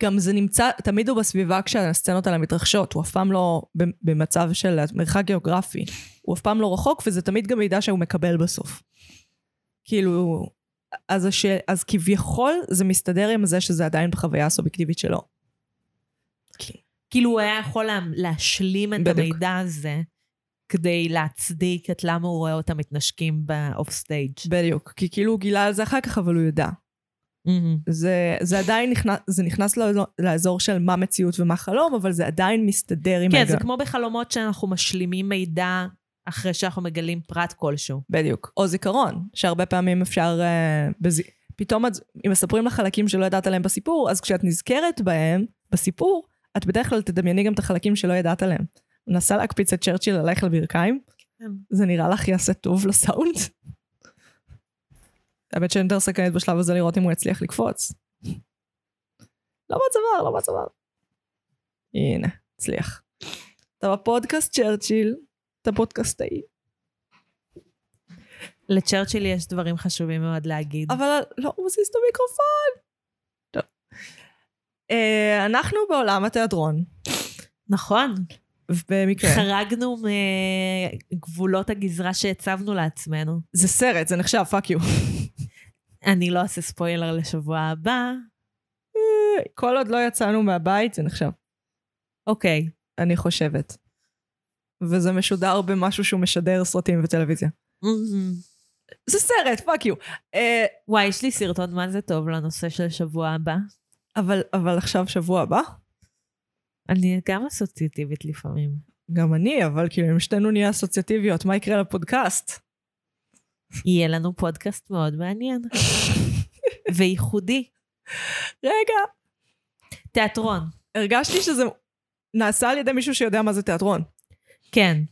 גם זה נמצא, תמיד הוא בסביבה כשהסצנות האלה מתרחשות, הוא אף פעם לא במצב של מרחק גיאוגרפי. הוא אף פעם לא רחוק, וזה תמיד גם מידע שהוא מקבל בסוף. כאילו, אז, הש... אז כביכול זה מסתדר עם זה שזה עדיין בחוויה הסובייקטיבית שלו. כאילו, הוא היה יכול לה, להשלים את בדיוק. המידע הזה, כדי להצדיק את למה הוא רואה אותם מתנשקים באוף סטייג'. בדיוק. כי כאילו הוא גילה על זה אחר כך, אבל הוא ידע. זה, זה עדיין נכנס, זה נכנס לאזור, לאזור של מה מציאות ומה חלום, אבל זה עדיין מסתדר עם כן, ההיגיון. זה כמו בחלומות שאנחנו משלימים מידע אחרי שאנחנו מגלים פרט כלשהו. בדיוק. או זיכרון, שהרבה פעמים אפשר... Uh, בז... פתאום את, אם מספרים לך חלקים שלא ידעת עליהם בסיפור, אז כשאת נזכרת בהם, בסיפור, את בדרך כלל תדמייני גם את החלקים שלא ידעת עליהם. מנסה להקפיץ את צ'רצ'יל עלייך לברכיים, כן. זה נראה לך יעשה טוב לסאונד? האמת שאני יותר סכנית בשלב הזה לראות אם הוא יצליח לקפוץ. לא בצוואר, לא בצוואר. הנה, הצליח. אתה בפודקאסט צ'רצ'יל, אתה פודקאסטאי. לצ'רצ'יל יש דברים חשובים מאוד להגיד. אבל לא מזיז את המיקרופון. אה, אנחנו בעולם התיאטרון, נכון. במקרה. חרגנו מגבולות הגזרה שהצבנו לעצמנו. זה סרט, זה נחשב, פאק יו. אני לא אעשה ספוילר לשבוע הבא. כל עוד לא יצאנו מהבית, זה נחשב. אוקיי. אני חושבת. וזה משודר במשהו שהוא משדר סרטים וטלוויזיה. זה סרט, fuck you. אה, וואי, יש לי סרטון מה זה טוב לנושא של שבוע הבא. אבל, אבל עכשיו שבוע הבא? אני גם אסוציאטיבית לפעמים. גם אני, אבל כאילו אם שתינו נהיה אסוציאטיביות, מה יקרה לפודקאסט? יהיה לנו פודקאסט מאוד מעניין. וייחודי. רגע. תיאטרון. הרגשתי שזה נעשה על ידי מישהו שיודע מה זה תיאטרון. כן.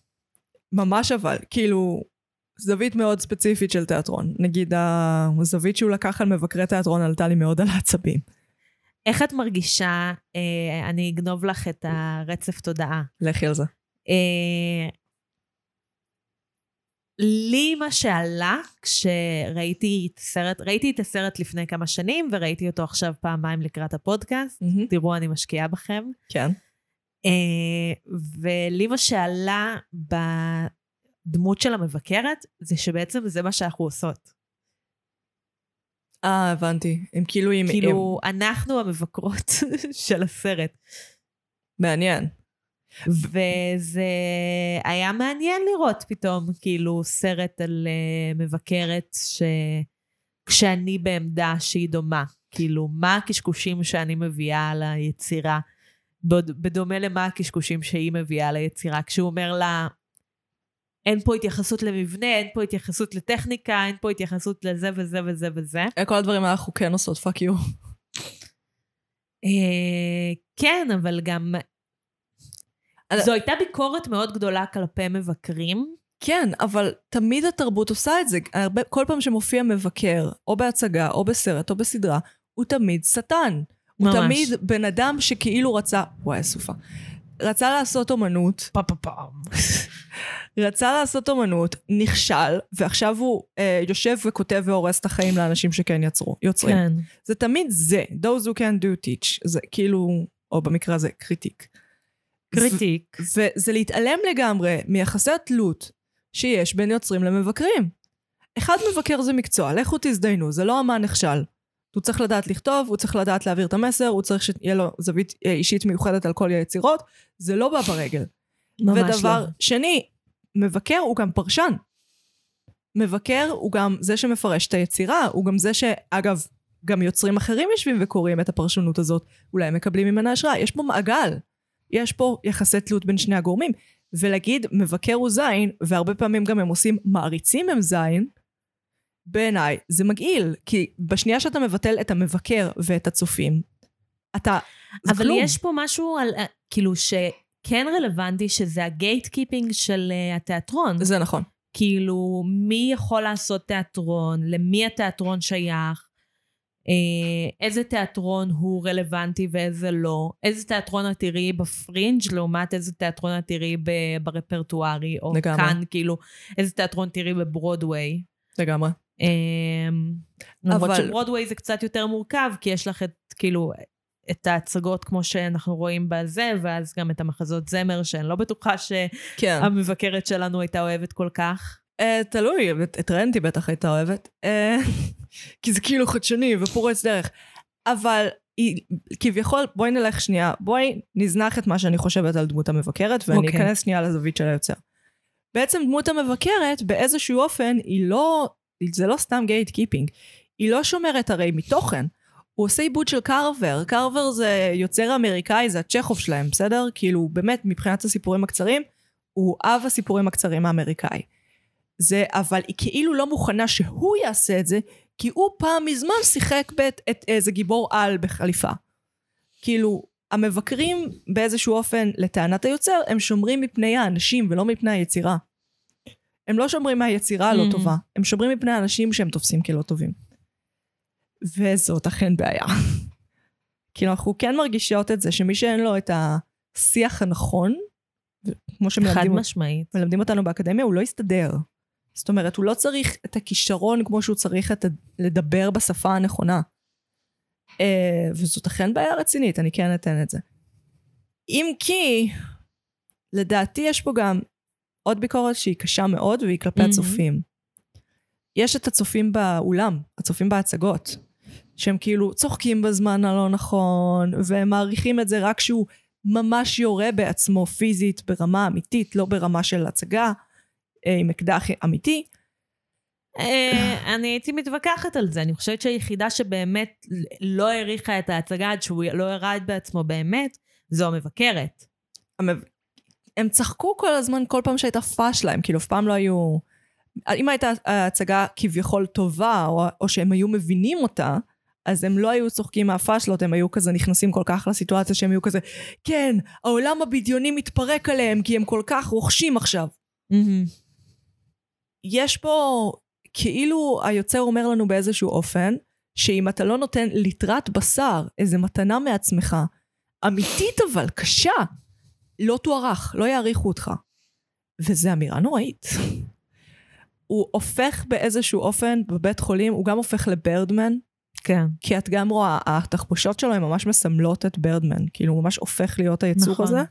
ממש אבל, כאילו, זווית מאוד ספציפית של תיאטרון. נגיד, הזווית שהוא לקח על מבקרי תיאטרון עלתה לי מאוד על העצבים. איך את מרגישה, אה, אני אגנוב לך את הרצף תודעה. לכי על זה. אה, לי מה שעלה כשראיתי את הסרט, ראיתי את הסרט לפני כמה שנים וראיתי אותו עכשיו פעמיים לקראת הפודקאסט. תראו, אני משקיעה בכם. כן. אה, ולי מה שעלה בדמות של המבקרת, זה שבעצם זה מה שאנחנו עושות. אה, הבנתי. הם כאילו עם... כאילו, אנחנו המבקרות של הסרט. מעניין. וזה היה מעניין לראות פתאום, כאילו, סרט על uh, מבקרת ש... כשאני בעמדה שהיא דומה. כאילו, מה הקשקושים שאני מביאה ליצירה, בדומה למה הקשקושים שהיא מביאה ליצירה. כשהוא אומר לה, אין פה התייחסות למבנה, אין פה התייחסות לטכניקה, אין פה התייחסות לזה וזה וזה וזה. כל הדברים האלה אנחנו כן עושות, fuck you. אה, כן, אבל גם... זו הייתה ביקורת מאוד גדולה כלפי מבקרים. כן, אבל תמיד התרבות עושה את זה. הרבה, כל פעם שמופיע מבקר, או בהצגה, או בסרט, או בסדרה, הוא תמיד שטן. ממש. הוא תמיד בן אדם שכאילו רצה... וואי, סופה. רצה לעשות אומנות. פה פה פעם. רצה לעשות אומנות, נכשל, ועכשיו הוא אה, יושב וכותב והורס את החיים לאנשים שכן יצרו, יוצרים. כן. זה תמיד זה, those who can do teach. זה כאילו, או במקרה הזה, critique. critique. וזה להתעלם לגמרי מיחסי התלות שיש בין יוצרים למבקרים. אחד מבקר זה מקצוע, לכו תזדיינו, זה לא אמן נכשל. הוא צריך לדעת לכתוב, הוא צריך לדעת להעביר את המסר, הוא צריך שתהיה לו זווית אה, אישית מיוחדת על כל היצירות, זה לא בא ברגל. ממש ודבר לא. שני, מבקר הוא גם פרשן. מבקר הוא גם זה שמפרש את היצירה, הוא גם זה שאגב, גם יוצרים אחרים יושבים וקוראים את הפרשנות הזאת, אולי הם מקבלים ממנה השראה. יש פה מעגל. יש פה יחסי תלות בין שני הגורמים. ולהגיד מבקר הוא זין, והרבה פעמים גם הם עושים מעריצים הם זין, בעיניי זה מגעיל, כי בשנייה שאתה מבטל את המבקר ואת הצופים, אתה... אבל כלום. יש פה משהו על, אה, כאילו, שכן רלוונטי, שזה ה gatekeeping של uh, התיאטרון. זה נכון. כאילו, מי יכול לעשות תיאטרון? למי התיאטרון שייך? אה, איזה תיאטרון הוא רלוונטי ואיזה לא? איזה תיאטרון את תראי בפרינג' לעומת איזה תיאטרון את תראי ברפרטוארי, או לגמרי. כאן, כאילו, איזה תיאטרון תראי בברודוויי. לגמרי. אמ, למרות אבל- שברודוויי זה קצת יותר מורכב, כי יש לך את, כאילו, את ההצגות כמו שאנחנו רואים בזה, ואז גם את המחזות זמר, שאני לא בטוחה כן. שהמבקרת שלנו הייתה אוהבת כל כך. אה, תלוי, את- את רנט היא בטח הייתה אוהבת. אה, כי זה כאילו חדשני ופורץ דרך. אבל היא, כביכול, בואי נלך שנייה, בואי נזנח את מה שאני חושבת על דמות המבקרת, ואני אוקיי. אכנס שנייה לזווית של היוצר. בעצם דמות המבקרת, באיזשהו אופן, היא לא, זה לא סתם gatekeeping. היא לא שומרת הרי מתוכן. הוא עושה עיבוד של קרבר, קרבר זה יוצר אמריקאי, זה הצ'כוב שלהם, בסדר? כאילו, באמת, מבחינת הסיפורים הקצרים, הוא אב הסיפורים הקצרים האמריקאי. זה, אבל היא כאילו לא מוכנה שהוא יעשה את זה, כי הוא פעם מזמן שיחק בית, את איזה גיבור על בחליפה. כאילו, המבקרים באיזשהו אופן, לטענת היוצר, הם שומרים מפני האנשים ולא מפני היצירה. הם לא שומרים מהיצירה הלא Mm. טובה, הם שומרים מפני האנשים שהם תופסים כלא טובים. וזאת אכן בעיה. כאילו אנחנו כן מרגישות את זה, שמי שאין לו את השיח הנכון, כמו חד שמלמדים משמעית. מלמדים אותנו באקדמיה, הוא לא יסתדר. זאת אומרת, הוא לא צריך את הכישרון כמו שהוא צריך את. לדבר בשפה הנכונה. אה, וזאת אכן בעיה רצינית, אני כן אתן את זה. אם כי, לדעתי יש פה גם עוד ביקורת שהיא קשה מאוד, והיא כלפי מהמם. הצופים. יש את הצופים באולם, הצופים בהצגות, שהם כאילו צוחקים בזמן הלא נכון, והם מעריכים את זה רק שהוא ממש יורה בעצמו פיזית ברמה אמיתית, לא ברמה של הצגה אה, עם אקדח אמיתי. אה, אני הייתי מתווכחת על זה. אני חושבת שהיחידה שבאמת לא העריכה את ההצגה עד שהוא לא הראה בעצמו באמת, זו המבקרת. הם צחקו כל הזמן, כל פעם שהייתה פאשלה, הם כאילו אף פעם לא היו... אם הייתה הצגה כביכול טובה, או, או שהם היו מבינים אותה, אז הם לא היו צוחקים מהפאשלות, הם היו כזה נכנסים כל כך לסיטואציה שהם היו כזה, כן, העולם הבדיוני מתפרק עליהם, כי הם כל כך רוכשים עכשיו. יש פה, כאילו היוצר אומר לנו באיזשהו אופן, שאם אתה לא נותן ליטרת בשר, איזה מתנה מעצמך, אמיתית אבל, קשה, לא תוארך, לא יעריכו אותך. וזו אמירה נוראית. הוא הופך באיזשהו אופן בבית חולים, הוא גם הופך לברדמן, כן. כי את גם רואה, התחבושות שלו הן ממש מסמלות את ברדמן, כאילו הוא ממש הופך להיות היצור נכון. הזה.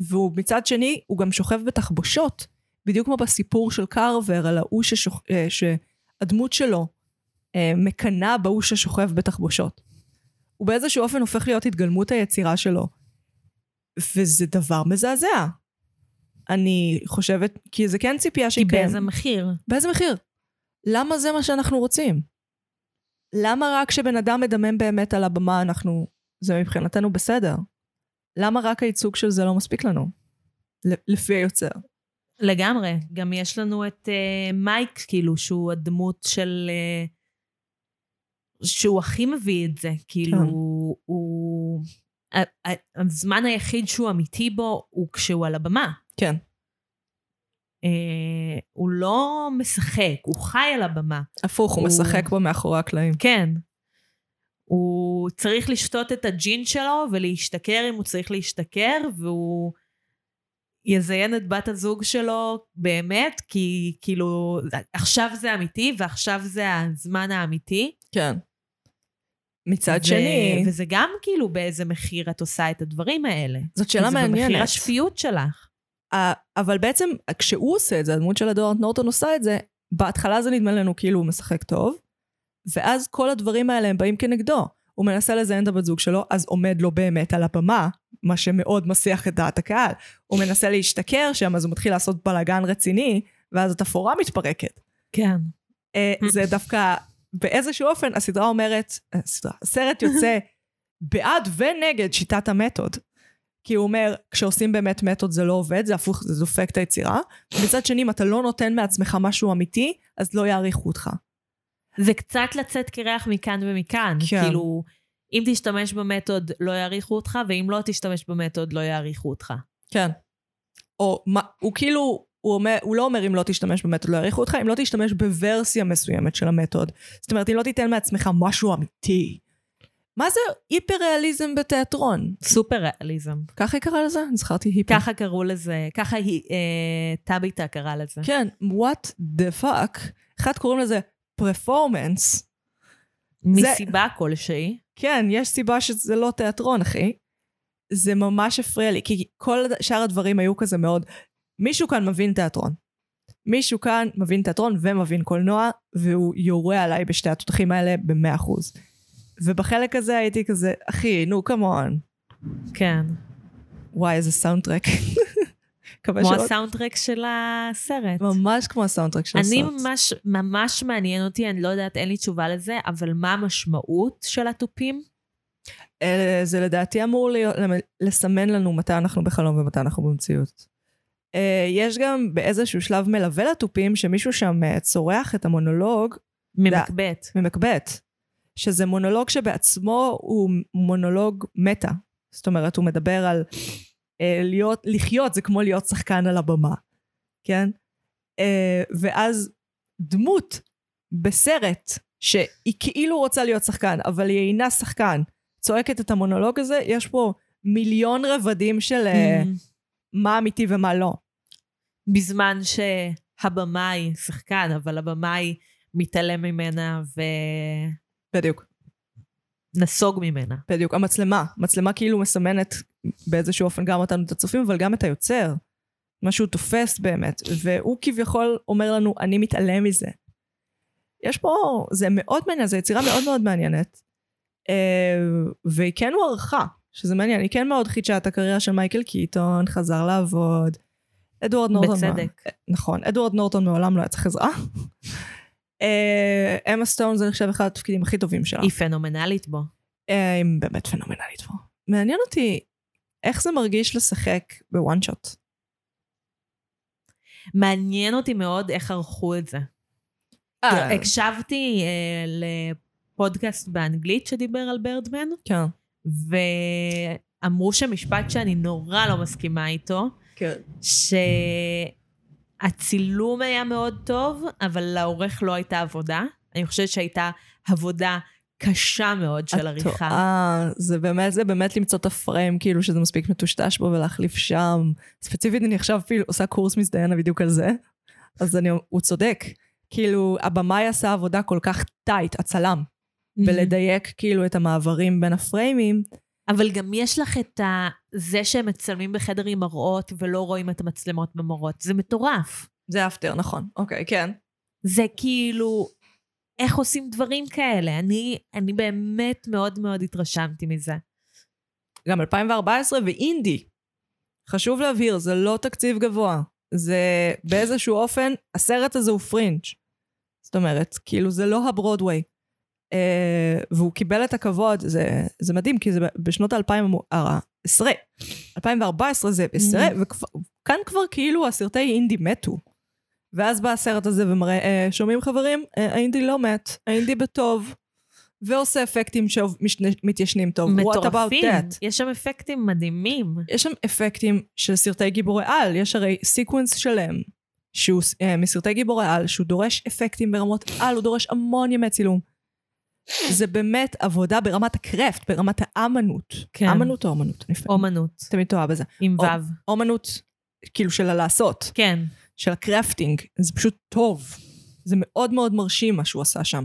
והוא מצד שני, הוא גם שוכב בתחבושות, בדיוק כמו בסיפור של קרבר על ההוא ששוכ... אה, שהדמות שלו אה, מקנאה בהוא ששוכב בתחבושות. הוא באיזשהו אופן הופך להיות התגלמות היצירה שלו. וזה דבר מזעזע. אני חושבת, כי זה כן ציפייה כי שכן. באיזה מחיר? באיזה מחיר? למה זה מה שאנחנו רוצים? למה רק כשבן אדם מדמם באמת על הבמה אנחנו, זה מבחינתנו בסדר? למה רק הייצוג של זה לא מספיק לנו? לפי היוצר. לגמרי. גם יש לנו את uh, מייק, כאילו, שהוא הדמות של... Uh, שהוא הכי מביא את זה. כאילו, כן. הוא... ה- ה- הזמן היחיד שהוא אמיתי בו הוא כשהוא על הבמה. כן. Uh, הוא לא משחק, הוא חי על הבמה. הפוך, הוא הוא- משחק בו מאחורי הקלעים. כן. הוא צריך לשתות את הג'ין שלו ולהשתכר אם הוא צריך להשתכר, והוא יזיין את בת הזוג שלו באמת, כי כאילו עכשיו זה אמיתי ועכשיו זה הזמן האמיתי. כן. מצד ו- שני, וזה גם כאילו באיזה מחיר את עושה את הדברים האלה. זאת שאלה זה במחיר מעניינת. השפיות שלך. ה- אבל בעצם כשהוא עושה את זה, הדמות של אדוארד נורטון עושה את זה, בהתחלה זה נדמה לנו כאילו הוא משחק טוב, ואז כל הדברים האלה הם באים כנגדו. הוא מנסה לזיין את הבת זוג שלו, אז עומד לו באמת על הבמה, מה שמאוד מסיח את דעת הקהל. הוא מנסה להשתכר שם, אז הוא מתחיל לעשות בלאגן רציני, ואז התפאורה מתפרקת. כן. אה, זה דווקא, באיזשהו אופן, הסדרה אומרת, אה, הסדרה, הסרט יוצא בעד ונגד שיטת המתוד. כי הוא אומר, כשעושים באמת מתוד זה לא עובד, זה הפוך, זה דופק את היצירה. מצד שני, אם אתה לא נותן מעצמך משהו אמיתי, אז לא יעריכו אותך. זה קצת לצאת קרח מכאן ומכאן. כן. כאילו, אם תשתמש במתוד לא יעריכו אותך, ואם לא תשתמש במתוד לא יעריכו אותך. כן. או מה, הוא כאילו, הוא, אומר, הוא לא אומר אם לא תשתמש במתוד לא יעריכו אותך, אם לא תשתמש בוורסיה מסוימת של המתוד. זאת אומרת, אם לא תיתן מעצמך משהו אמיתי. מה זה היפר-ריאליזם בתיאטרון? סופר ריאליזם. ככה היא קראה לזה? אני זכרתי היפר. ככה קראו לזה, ככה היא, אה, טאביטה קראה לזה. כן, what the fuck. אחד קוראים לזה פרפורמנס. מסיבה כלשהי. כן, יש סיבה שזה לא תיאטרון, אחי. זה ממש הפריע לי, כי כל שאר הדברים היו כזה מאוד... מישהו כאן מבין תיאטרון. מישהו כאן מבין תיאטרון ומבין קולנוע, והוא יורה עליי בשתי התותחים האלה במאה אחוז. ובחלק הזה הייתי כזה, אחי, נו, כמון. כן. וואי, איזה סאונדטרק. כמו שעוד- הסאונדטרק של הסרט. ממש כמו הסאונדטרק של אני הסרט. ממש, ממש מעניין אותי, אני לא יודעת, אין לי תשובה לזה, אבל מה המשמעות של התופים? אה, זה לדעתי אמור להיות, לסמן לנו מתי אנחנו בחלום ומתי אנחנו במציאות. אה, יש גם באיזשהו שלב מלווה לתופים שמישהו שם אה, צורח את המונולוג ממקבט. ממקבט, שזה מונולוג שבעצמו הוא מונולוג מטה. זאת אומרת, הוא מדבר על אה, להיות, לחיות זה כמו להיות שחקן על הבמה, כן? ואז דמות בסרט שהיא כאילו רוצה להיות שחקן, אבל היא אינה שחקן, צועקת את המונולוג הזה, יש פה מיליון רבדים של Mm. מה אמיתי ומה לא. בזמן שהבמאי שחקן, אבל הבמאי מתעלם ממנה בדיוק, ונסוג ממנה. בדיוק. המצלמה, מצלמה כאילו מסמנת באיזשהו אופן גם אותנו, את הצופים, אבל גם את היוצר. מה שהוא תופס באמת, והוא כביכול אומר לנו, אני מתעלם מזה. יש פה, זה מאוד מעניין, זו יצירה מאוד מאוד מעניינת. אה, והיא כן הוערכה, שזה מעניין, היא כן מאוד חידשה את הקריירה של מייקל קיטון, חזר לעבוד. אדוארד נורטון. בצדק. נכון, אדוארד נורטון מעולם לא היה צריך עזרה. אמה סטון זה נחשב אחד התפקידים הכי טובים שלה. היא פנומנלית בו. אה, היא באמת פנומנלית פה. מעניין אותי איך זה מרגיש לשחק בוואן שוט. מעניין אותי מאוד איך ערכו את זה. אה, הקשבתי אה, לפודקאסט באנגלית שדיבר על ברדמן, כן. ואמרו שם משפט שאני נורא לא מסכימה איתו, כן. שהצילום היה מאוד טוב, אבל לעורך לא הייתה עבודה. אני חושבת שהייתה עבודה קשה מאוד של עריכה. אה, זה באמת, זה באמת למצוא את הפריים, כאילו שזה מספיק מטושטש בו ולהחליף שם. ספציפית, אני עכשיו אפילו עושה קורס מזדיינה בדיוק על זה, אז אני, הוא צודק. כאילו, הבמאי עשה עבודה כל כך טייט, הצלם, בלדייק כאילו את המעברים בין הפריימים. אבל גם יש לך את ה... זה שהם מצלמים בחדר עם מראות ולא רואים את המצלמות במראות. זה מטורף. זה אפטר, נכון. אוקיי, כן. זה כאילו, איך עושים דברים כאלה? אני, אני באמת מאוד מאוד התרשמתי מזה. גם 2014 ואינדי. חשוב להבהיר, זה לא תקציב גבוה. זה באיזשהו אופן, הסרט הזה הוא פרינג'. זאת אומרת, כאילו זה לא הברודוויי. אה, והוא קיבל את הכבוד, זה, זה מדהים, כי זה בשנות ה-2010. 2014 זה עשרה, וכאן כבר כאילו הסרטי אינדי מתו. ואז בא הסרט הזה ומראה, אה, שומעים חברים? אה, האינדי לא מת, האינדי בטוב, ועושה אפקטים שמתיישנים טוב. What about מטורפים. that? יש שם אפקטים מדהימים. יש שם אפקטים של סרטי גיבורי על, יש הרי סיקוונס שלם שהוא אה, מסרטי גיבורי על, שהוא דורש אפקטים ברמות על, הוא דורש המון ימי צילום. זה באמת עבודה ברמת ה craft, ברמת האמנות. כן. אמנות או אומנות? אני אומנות. תמיד טועה בזה. עם וו. אומנות, כאילו של הלעשות, כן. של ה crafting, זה פשוט טוב. זה מאוד מאוד מרשים מה שהוא עשה שם.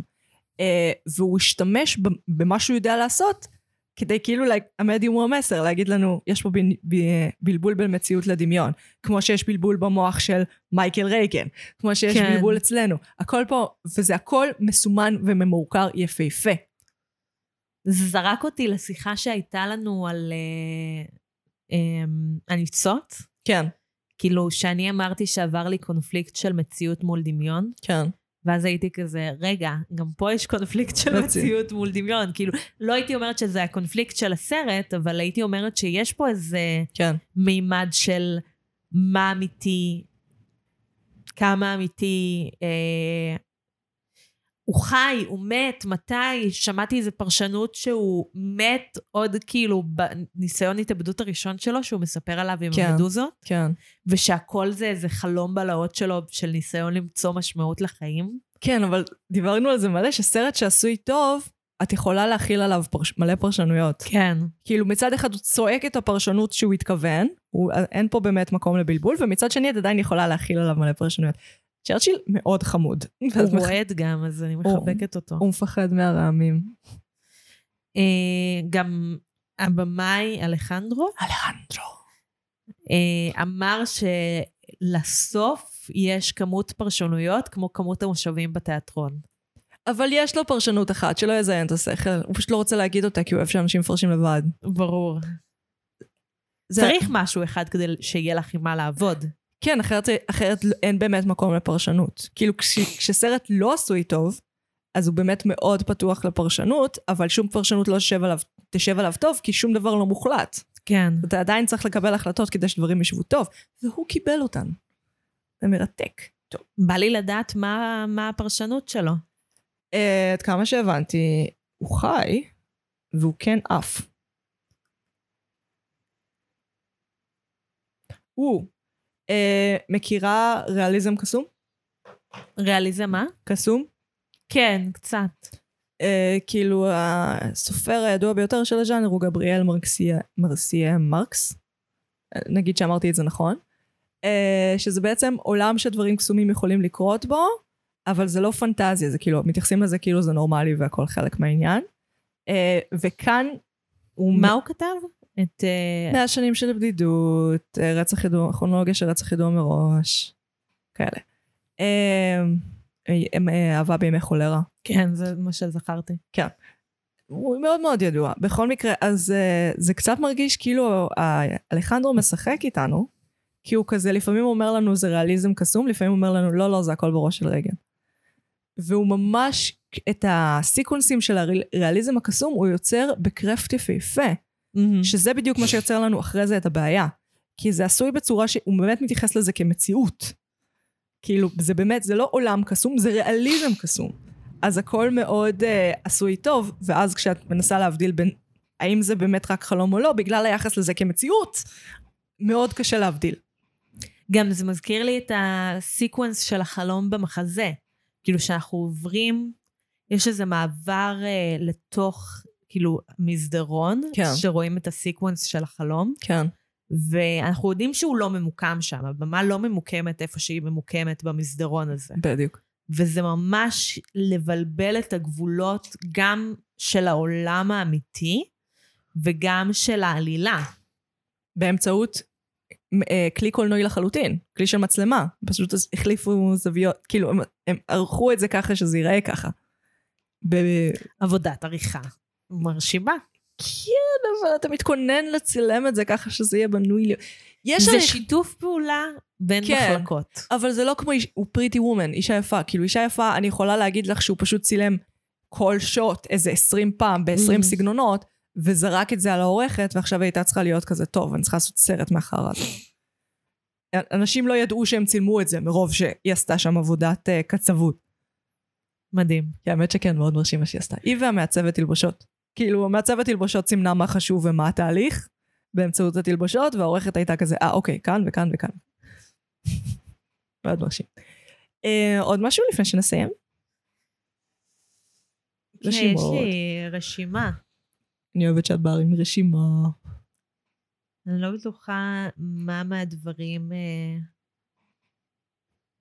אה, והוא השתמש במה שהוא יודע לעשות, כדי כאילו, like, המדיום הוא המסר, להגיד לנו, יש פה ב- ב- בלבול בין מציאות לדמיון. כמו שיש בלבול במוח של מייקל רייגן, כמו שיש כן. בלבול אצלנו. הכל פה, וזה הכל מסומן וממורקר יפהפה. זה זרק אותי לשיחה שהייתה לנו על אה, אה, הניצות. כן, כאילו, שאני אמרתי שעבר לי קונפליקט של מציאות מול דמיון, כן. ואז הייתי כזה, רגע, גם פה יש קונפליקט של מציא. מציאות מול דמיון. כאילו, לא הייתי אומרת שזה הקונפליקט של הסרט, אבל הייתי אומרת שיש פה איזה כן. מימד של מה אמיתי, כמה אמיתי, אה, הוא חי, הוא מת, מתי? שמעתי איזו פרשנות שהוא מת עוד כאילו בניסיון התאבדות הראשון שלו, שהוא מספר עליו עם כן. המדוזות, כן. ושהכל זה איזה חלום בלהות שלו של ניסיון למצוא משמעות לחיים. כן, אבל דיברנו על זה מלא, שסרט שעשוי טוב, את יכולה להכיל עליו פרש... מלא פרשנויות. כן. כאילו מצד אחד הוא צועק את הפרשנות שהוא התכוון, הוא, אין פה באמת מקום לבלבול, ומצד שני את עדיין יכולה להכיל עליו מלא פרשנויות. צ'רצ'יל מאוד חמוד. הוא רועד גם, אז אני מחבקת אותו. הוא מפחד מהרעמים. אה, גם הבמאי אלחנדרו אלחנדרו. אה, אמר שלסוף יש כמות פרשנויות כמו כמות המושבים בתיאטרון. אבל יש לו פרשנות אחת שלא יזיין את השכל, הוא פשוט לא רוצה להגיד אותה כי הוא אוהב שאנשים מפרשים לבד. ברור. זה- צריך משהו אחד כדי שיהיה לך עם מה לעבוד. כן, אחרת, אחרת אין באמת מקום לפרשנות. כאילו כש, כשסרט לא עשוי טוב, אז הוא באמת מאוד פתוח לפרשנות, אבל שום פרשנות לא תשב עליו, תשב עליו טוב, כי שום דבר לא מוחלט. כן. אתה עדיין צריך לקבל החלטות כדי שדברים ישבו טוב, והוא קיבל אותן. זה מרתק. טוב. בא לי לדעת מה, מה הפרשנות שלו. אה, עד כמה שהבנתי, הוא חי, והוא כן עף. הוא, אה, מכירה ריאליזם קסום? ריאליזם מה? קסום? כן, קצת. אה, כאילו הסופר הידוע ביותר של הז'אנר הוא גבריאל מרקסיה, מרסיה מרקס, אה, נגיד שאמרתי את זה נכון, אה, שזה בעצם עולם שדברים קסומים יכולים לקרות בו, אבל זה לא פנטזיה, זה כאילו, מתייחסים לזה כאילו זה נורמלי והכל חלק מהעניין. אה, וכאן הוא... מה הוא כתב? את... אה, מאה שנים של בדידות, אה, רצח ידוע, כרונולוגיה של רצח ידוע מראש, כאלה. אה, אה, אהבה בימי חולרה. כן, זה מה שזכרתי. הוא מאוד מאוד ידוע. בכל מקרה, אז uh, זה קצת מרגיש כאילו אלחנדרו משחק איתנו, כי הוא כזה, לפעמים אומר לנו זה ריאליזם קסום, לפעמים הוא אומר לנו לא, לא, זה הכל בראש של רגן. והוא ממש, את הסיקונסים של הריאליזם הקסום, הוא יוצר בקרפט יפהפה, שזה בדיוק מה שיוצר לנו אחרי זה את הבעיה. כי זה עשוי בצורה שהוא באמת מתייחס לזה כמציאות. כאילו, זה באמת, זה לא עולם קסום, זה ריאליזם קסום. אז הכל מאוד uh, עשוי טוב, ואז כשאת מנסה להבדיל בין האם זה באמת רק חלום או לא, בגלל היחס לזה כמציאות, מאוד קשה להבדיל. גם זה מזכיר לי את הסיקוונס של החלום במחזה. כאילו שאנחנו עוברים, יש איזה מעבר אה, לתוך, כאילו, מסדרון, כן. שרואים את הסיקוונס של החלום, כן. ואנחנו יודעים שהוא לא ממוקם שם, הבמה לא ממוקמת איפה שהיא ממוקמת במסדרון הזה. בדיוק. וזה ממש לבלבל את הגבולות גם של העולם האמיתי וגם של העלילה. באמצעות אה, כלי קולנועי לחלוטין, כלי של מצלמה. פשוט החליפו זוויות, כאילו, הם, הם ערכו את זה ככה שזה ייראה ככה. ב- עבודת עריכה מרשימה. כן, אבל אתה מתכונן לצלם את זה ככה שזה יהיה בנוי לי. יש זה הליך- שיתוף פעולה בין כן. מחלקות. אבל זה לא כמו, איש- הוא פריטי וומן, אישה יפה. כאילו, אישה יפה, אני יכולה להגיד לך שהוא פשוט צילם כל שוט איזה 20 פעם ב-20 Mhm. סגנונות, וזרק את זה על העורכת, ועכשיו היא הייתה צריכה להיות כזה, טוב, אני צריכה לעשות סרט מהחרא הזה. אנשים לא ידעו שהם צילמו את זה, מרוב שהיא עשתה שם עבודת uh, קצבות. מדהים. כי האמת שכן, מאוד מרשים מה שהיא עשתה. היא והמעצבת תלבושות. כאילו, המעצבת תלבושות סימנה מה חשוב ומה התהליך, באמצעות התלבושות, והעורכת הייתה כזה, אה, אוקיי, כאן וכאן וכאן. מאוד מרשים. Uh, עוד משהו לפני שנסיים? כן, יש רשימות. לי רשימה. אני אוהבת שאת באה עם רשימה. אני לא בטוחה מה מהדברים אה,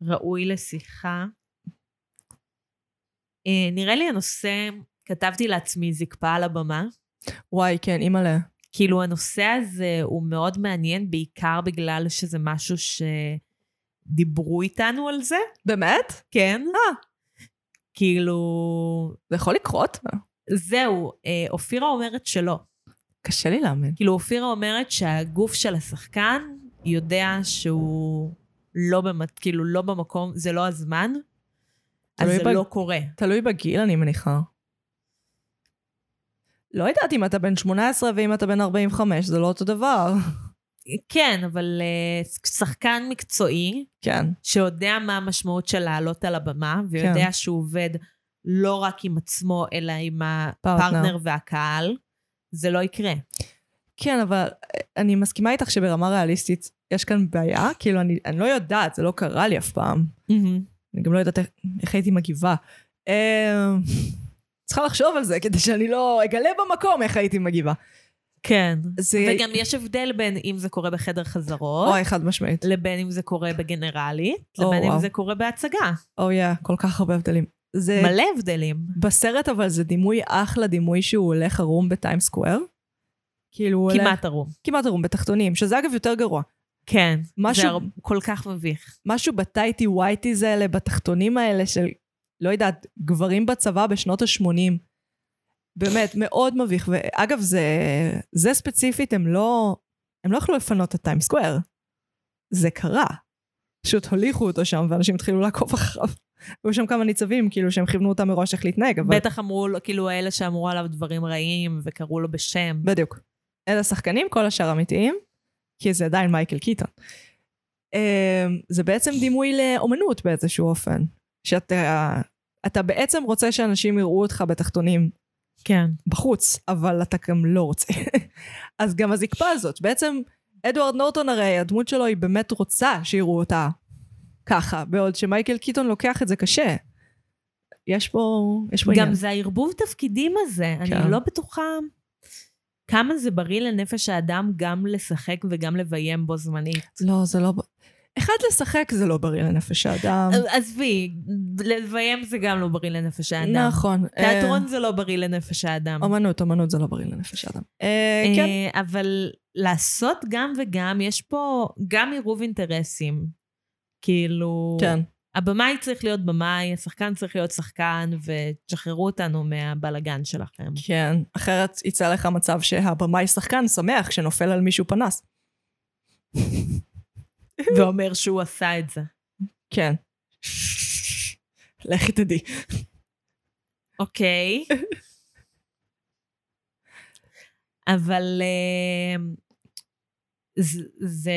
ראוי לשיחה. אה, נראה לי הנושא, כתבתי לעצמי זקפה על הבמה. וואי, כן, אימא'לה. כאילו הנושא הזה הוא מאוד מעניין, בעיקר בגלל שזה משהו שדיברו איתנו על זה. באמת? כן. אה. כאילו, זה יכול לקרות? זהו, אה, אופירה אומרת שלא. קשה לי להאמין. כאילו, אופירה אומרת שהגוף של השחקן יודע שהוא לא, במת, כאילו, לא במקום, זה לא הזמן, אז זה בג- לא קורה. תלוי בגיל, אני מניחה. לא יודעת אם אתה בן 18 ואם אתה בן 45, זה לא אותו דבר. כן, אבל uh, שחקן מקצועי, כן. שיודע מה המשמעות של לעלות על הבמה, ויודע כן. שהוא עובד לא רק עם עצמו, אלא עם פרטנר. הפרטנר והקהל, זה לא יקרה. כן, אבל אני מסכימה איתך שברמה ריאליסטית יש כאן בעיה, כאילו אני, אני לא יודעת, זה לא קרה לי אף פעם. אני גם לא יודעת איך, איך הייתי מגיבה. צריכה לחשוב על זה כדי שאני לא אגלה במקום איך הייתי מגיבה. כן. זה... וגם יש הבדל בין אם זה קורה בחדר חזרות, אוי, חד משמעית. לבין אם זה קורה בגנרלית, או, לבין אם וואו. זה קורה בהצגה. אוי, יא, כל כך הרבה הבדלים. זה... מלא הבדלים. בסרט אבל זה דימוי אחלה דימוי שהוא הולך ערום בטיים סקוואר. כאילו הוא הולך... כמעט ערום. כמעט ערום, בתחתונים, שזה אגב יותר גרוע. כן. משהו- זה הר- כל כך מביך. משהו בטייטי ווייטיז האלה, בתחתונים האלה של, לא יודעת, גברים בצבא בשנות ה-80. באמת, מאוד מביך. ואגב, זה, זה ספציפית, הם לא, הם לא יכלו לפנות את טיים סקוואר. זה קרה. פשוט הוליכו אותו שם, ואנשים התחילו לעקוב אחריו. היו שם כמה ניצבים, כאילו, שהם כיוונו אותם מראש איך להתנהג, אבל... בטח אמרו לו, כאילו, האלה שאמרו עליו דברים רעים, וקראו לו בשם. בדיוק. אלה שחקנים, כל השאר אמיתיים, כי זה עדיין מייקל קיטון. אמ, זה בעצם דימוי לאומנות באיזשהו אופן. שאתה אתה בעצם רוצה שאנשים יראו אותך בתחתונים כן. בחוץ, אבל אתה גם לא רוצה. אז גם הזקפה הזאת, בעצם אדוארד נורטון הרי, הדמות שלו היא באמת רוצה שיראו אותה ככה, בעוד שמייקל קיטון לוקח את זה קשה. יש פה, יש פה גם עניין. זה הערבוב תפקידים הזה. כן. אני לא בטוחה כמה זה בריא לנפש האדם גם לשחק וגם לביים בו זמנית. לא, זה לא... אחד, לשחק זה לא בריא לנפש האדם. עזבי, לביים זה גם לא בריא לנפש האדם. נכון. תיאטרון זה לא בריא לנפש האדם. אה, אומנות, אומנות זה לא בריא לנפש האדם. אה, כן. אה, אבל לעשות גם וגם, יש פה גם עירוב אינטרסים. כאילו, כן. הבמאי צריך להיות במאי, השחקן צריך להיות שחקן, ותשחררו אותנו מהבלגן שלכם. כן. אחרת יצא לך מצב שהבמאי שחקן שמח כשנופל על מישהו פנס. ואומר שהוא עשה את זה. כן. לכי תדעי. אוקיי. אבל אה, זה, זה,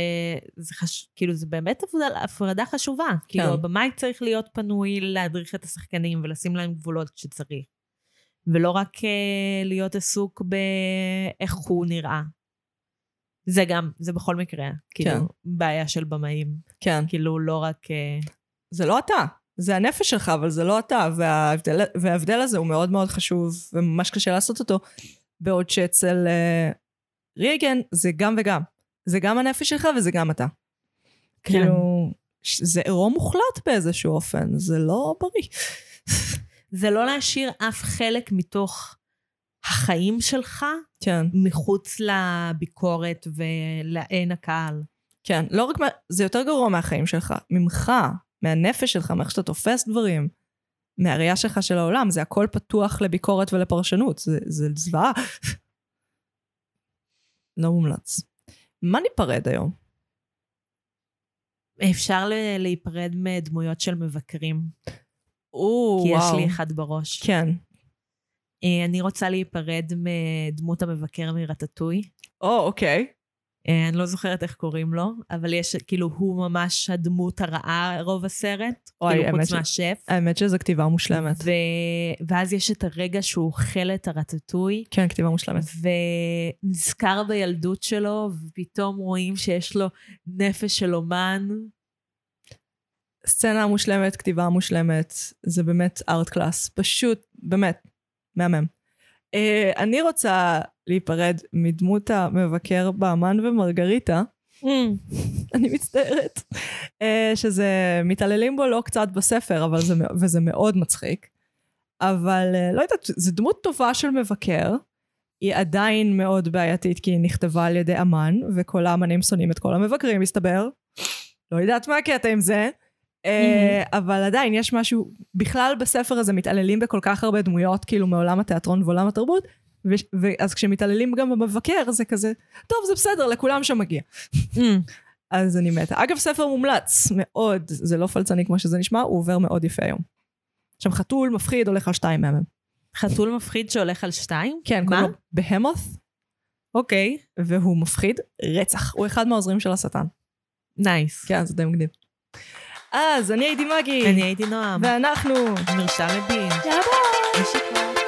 זה חש... כאילו, זה באמת הפרדה, חשובה. כאילו, הבמאי צריך להיות פנוי להדריך את השחקנים ולשים להם גבולות כשצריך. ולא רק uh, להיות עסוק באיך הוא נראה. זה גם, זה בכל מקרה, כאילו, כן. בעיה של במאים. כן. כאילו, לא רק... Uh, זה לא אתה. זה הנפש שלך, אבל זה לא אתה, וההבדל, וההבדל הזה הוא מאוד מאוד חשוב, וממש קשה לעשות אותו, בעוד שאצל uh, ריאגן זה גם וגם. זה גם הנפש שלך וזה גם אתה. כן. כאילו, זה עירום מוחלט באיזשהו אופן, זה לא בריא. זה לא להשאיר אף חלק מתוך החיים שלך כן, מחוץ לביקורת ולעין הקהל. כן. לא רק, מה, זה יותר גרוע מהחיים שלך, ממך, מהנפש שלך, מאיך שאתה תופס דברים, מהראייה שלך של העולם, זה הכל פתוח לביקורת ולפרשנות, זה, זה זוועה. לא מומלץ. מה ניפרד היום? אפשר להיפרד מדמויות של מבקרים, או, כי וואו. יש לי אחד בראש. כן. אה, אני רוצה להיפרד מדמות המבקר מרטטוי. או, אוקיי. אה, אני לא זוכרת איך קוראים לו, אבל יש, כאילו, הוא ממש הדמות הרעה רוב הסרט. אוי, כאילו, חוץ ש- מהשף. האמת שזו כתיבה מושלמת. ו... ואז יש את הרגע שהוא אוכל את הרטטוי, כן, כתיבה מושלמת. ונזכר בילדות שלו, ופתאום רואים שיש לו נפש של אומן. סצנה מושלמת, כתיבה מושלמת, זה באמת ארט קלאס. פשוט, באמת, מהמם. Uh, אני רוצה להיפרד מדמות המבקר באמן ומרגריטה. אני מצטערת. Uh, שזה, מתעללים בו לא קצת בספר, אבל זה, וזה מאוד מצחיק. אבל uh, לא יודעת, זו דמות טובה של מבקר. היא עדיין מאוד בעייתית כי היא נכתבה על ידי אמן, וכל האמנים שונאים את כל המבקרים, מסתבר. לא יודעת מה הקטע עם זה. אה, אבל עדיין יש משהו, בכלל בספר הזה מתעללים בכל כך הרבה דמויות, כאילו מעולם התיאטרון ועולם התרבות, ואז כשמתעללים גם במבקר, זה כזה, טוב, זה בסדר, לכולם שם מגיע. אז אני מתה. אגב, ספר מומלץ מאוד, זה לא פלצני כמו שזה נשמע, הוא עובר מאוד יפה היום. שם חתול מפחיד, הולך על שתיים מהם. חתול מפחיד שהולך על שתיים? כן? קוראים לו בהמות, אוקיי. והוא מפחיד רצח. הוא אחד מהעוזרים של השטן. נייס. כן, זה די מגניב. אז אני הייתי מגי. אני הייתי נועם. ואנחנו... מרשם לדין. יאללה ביי!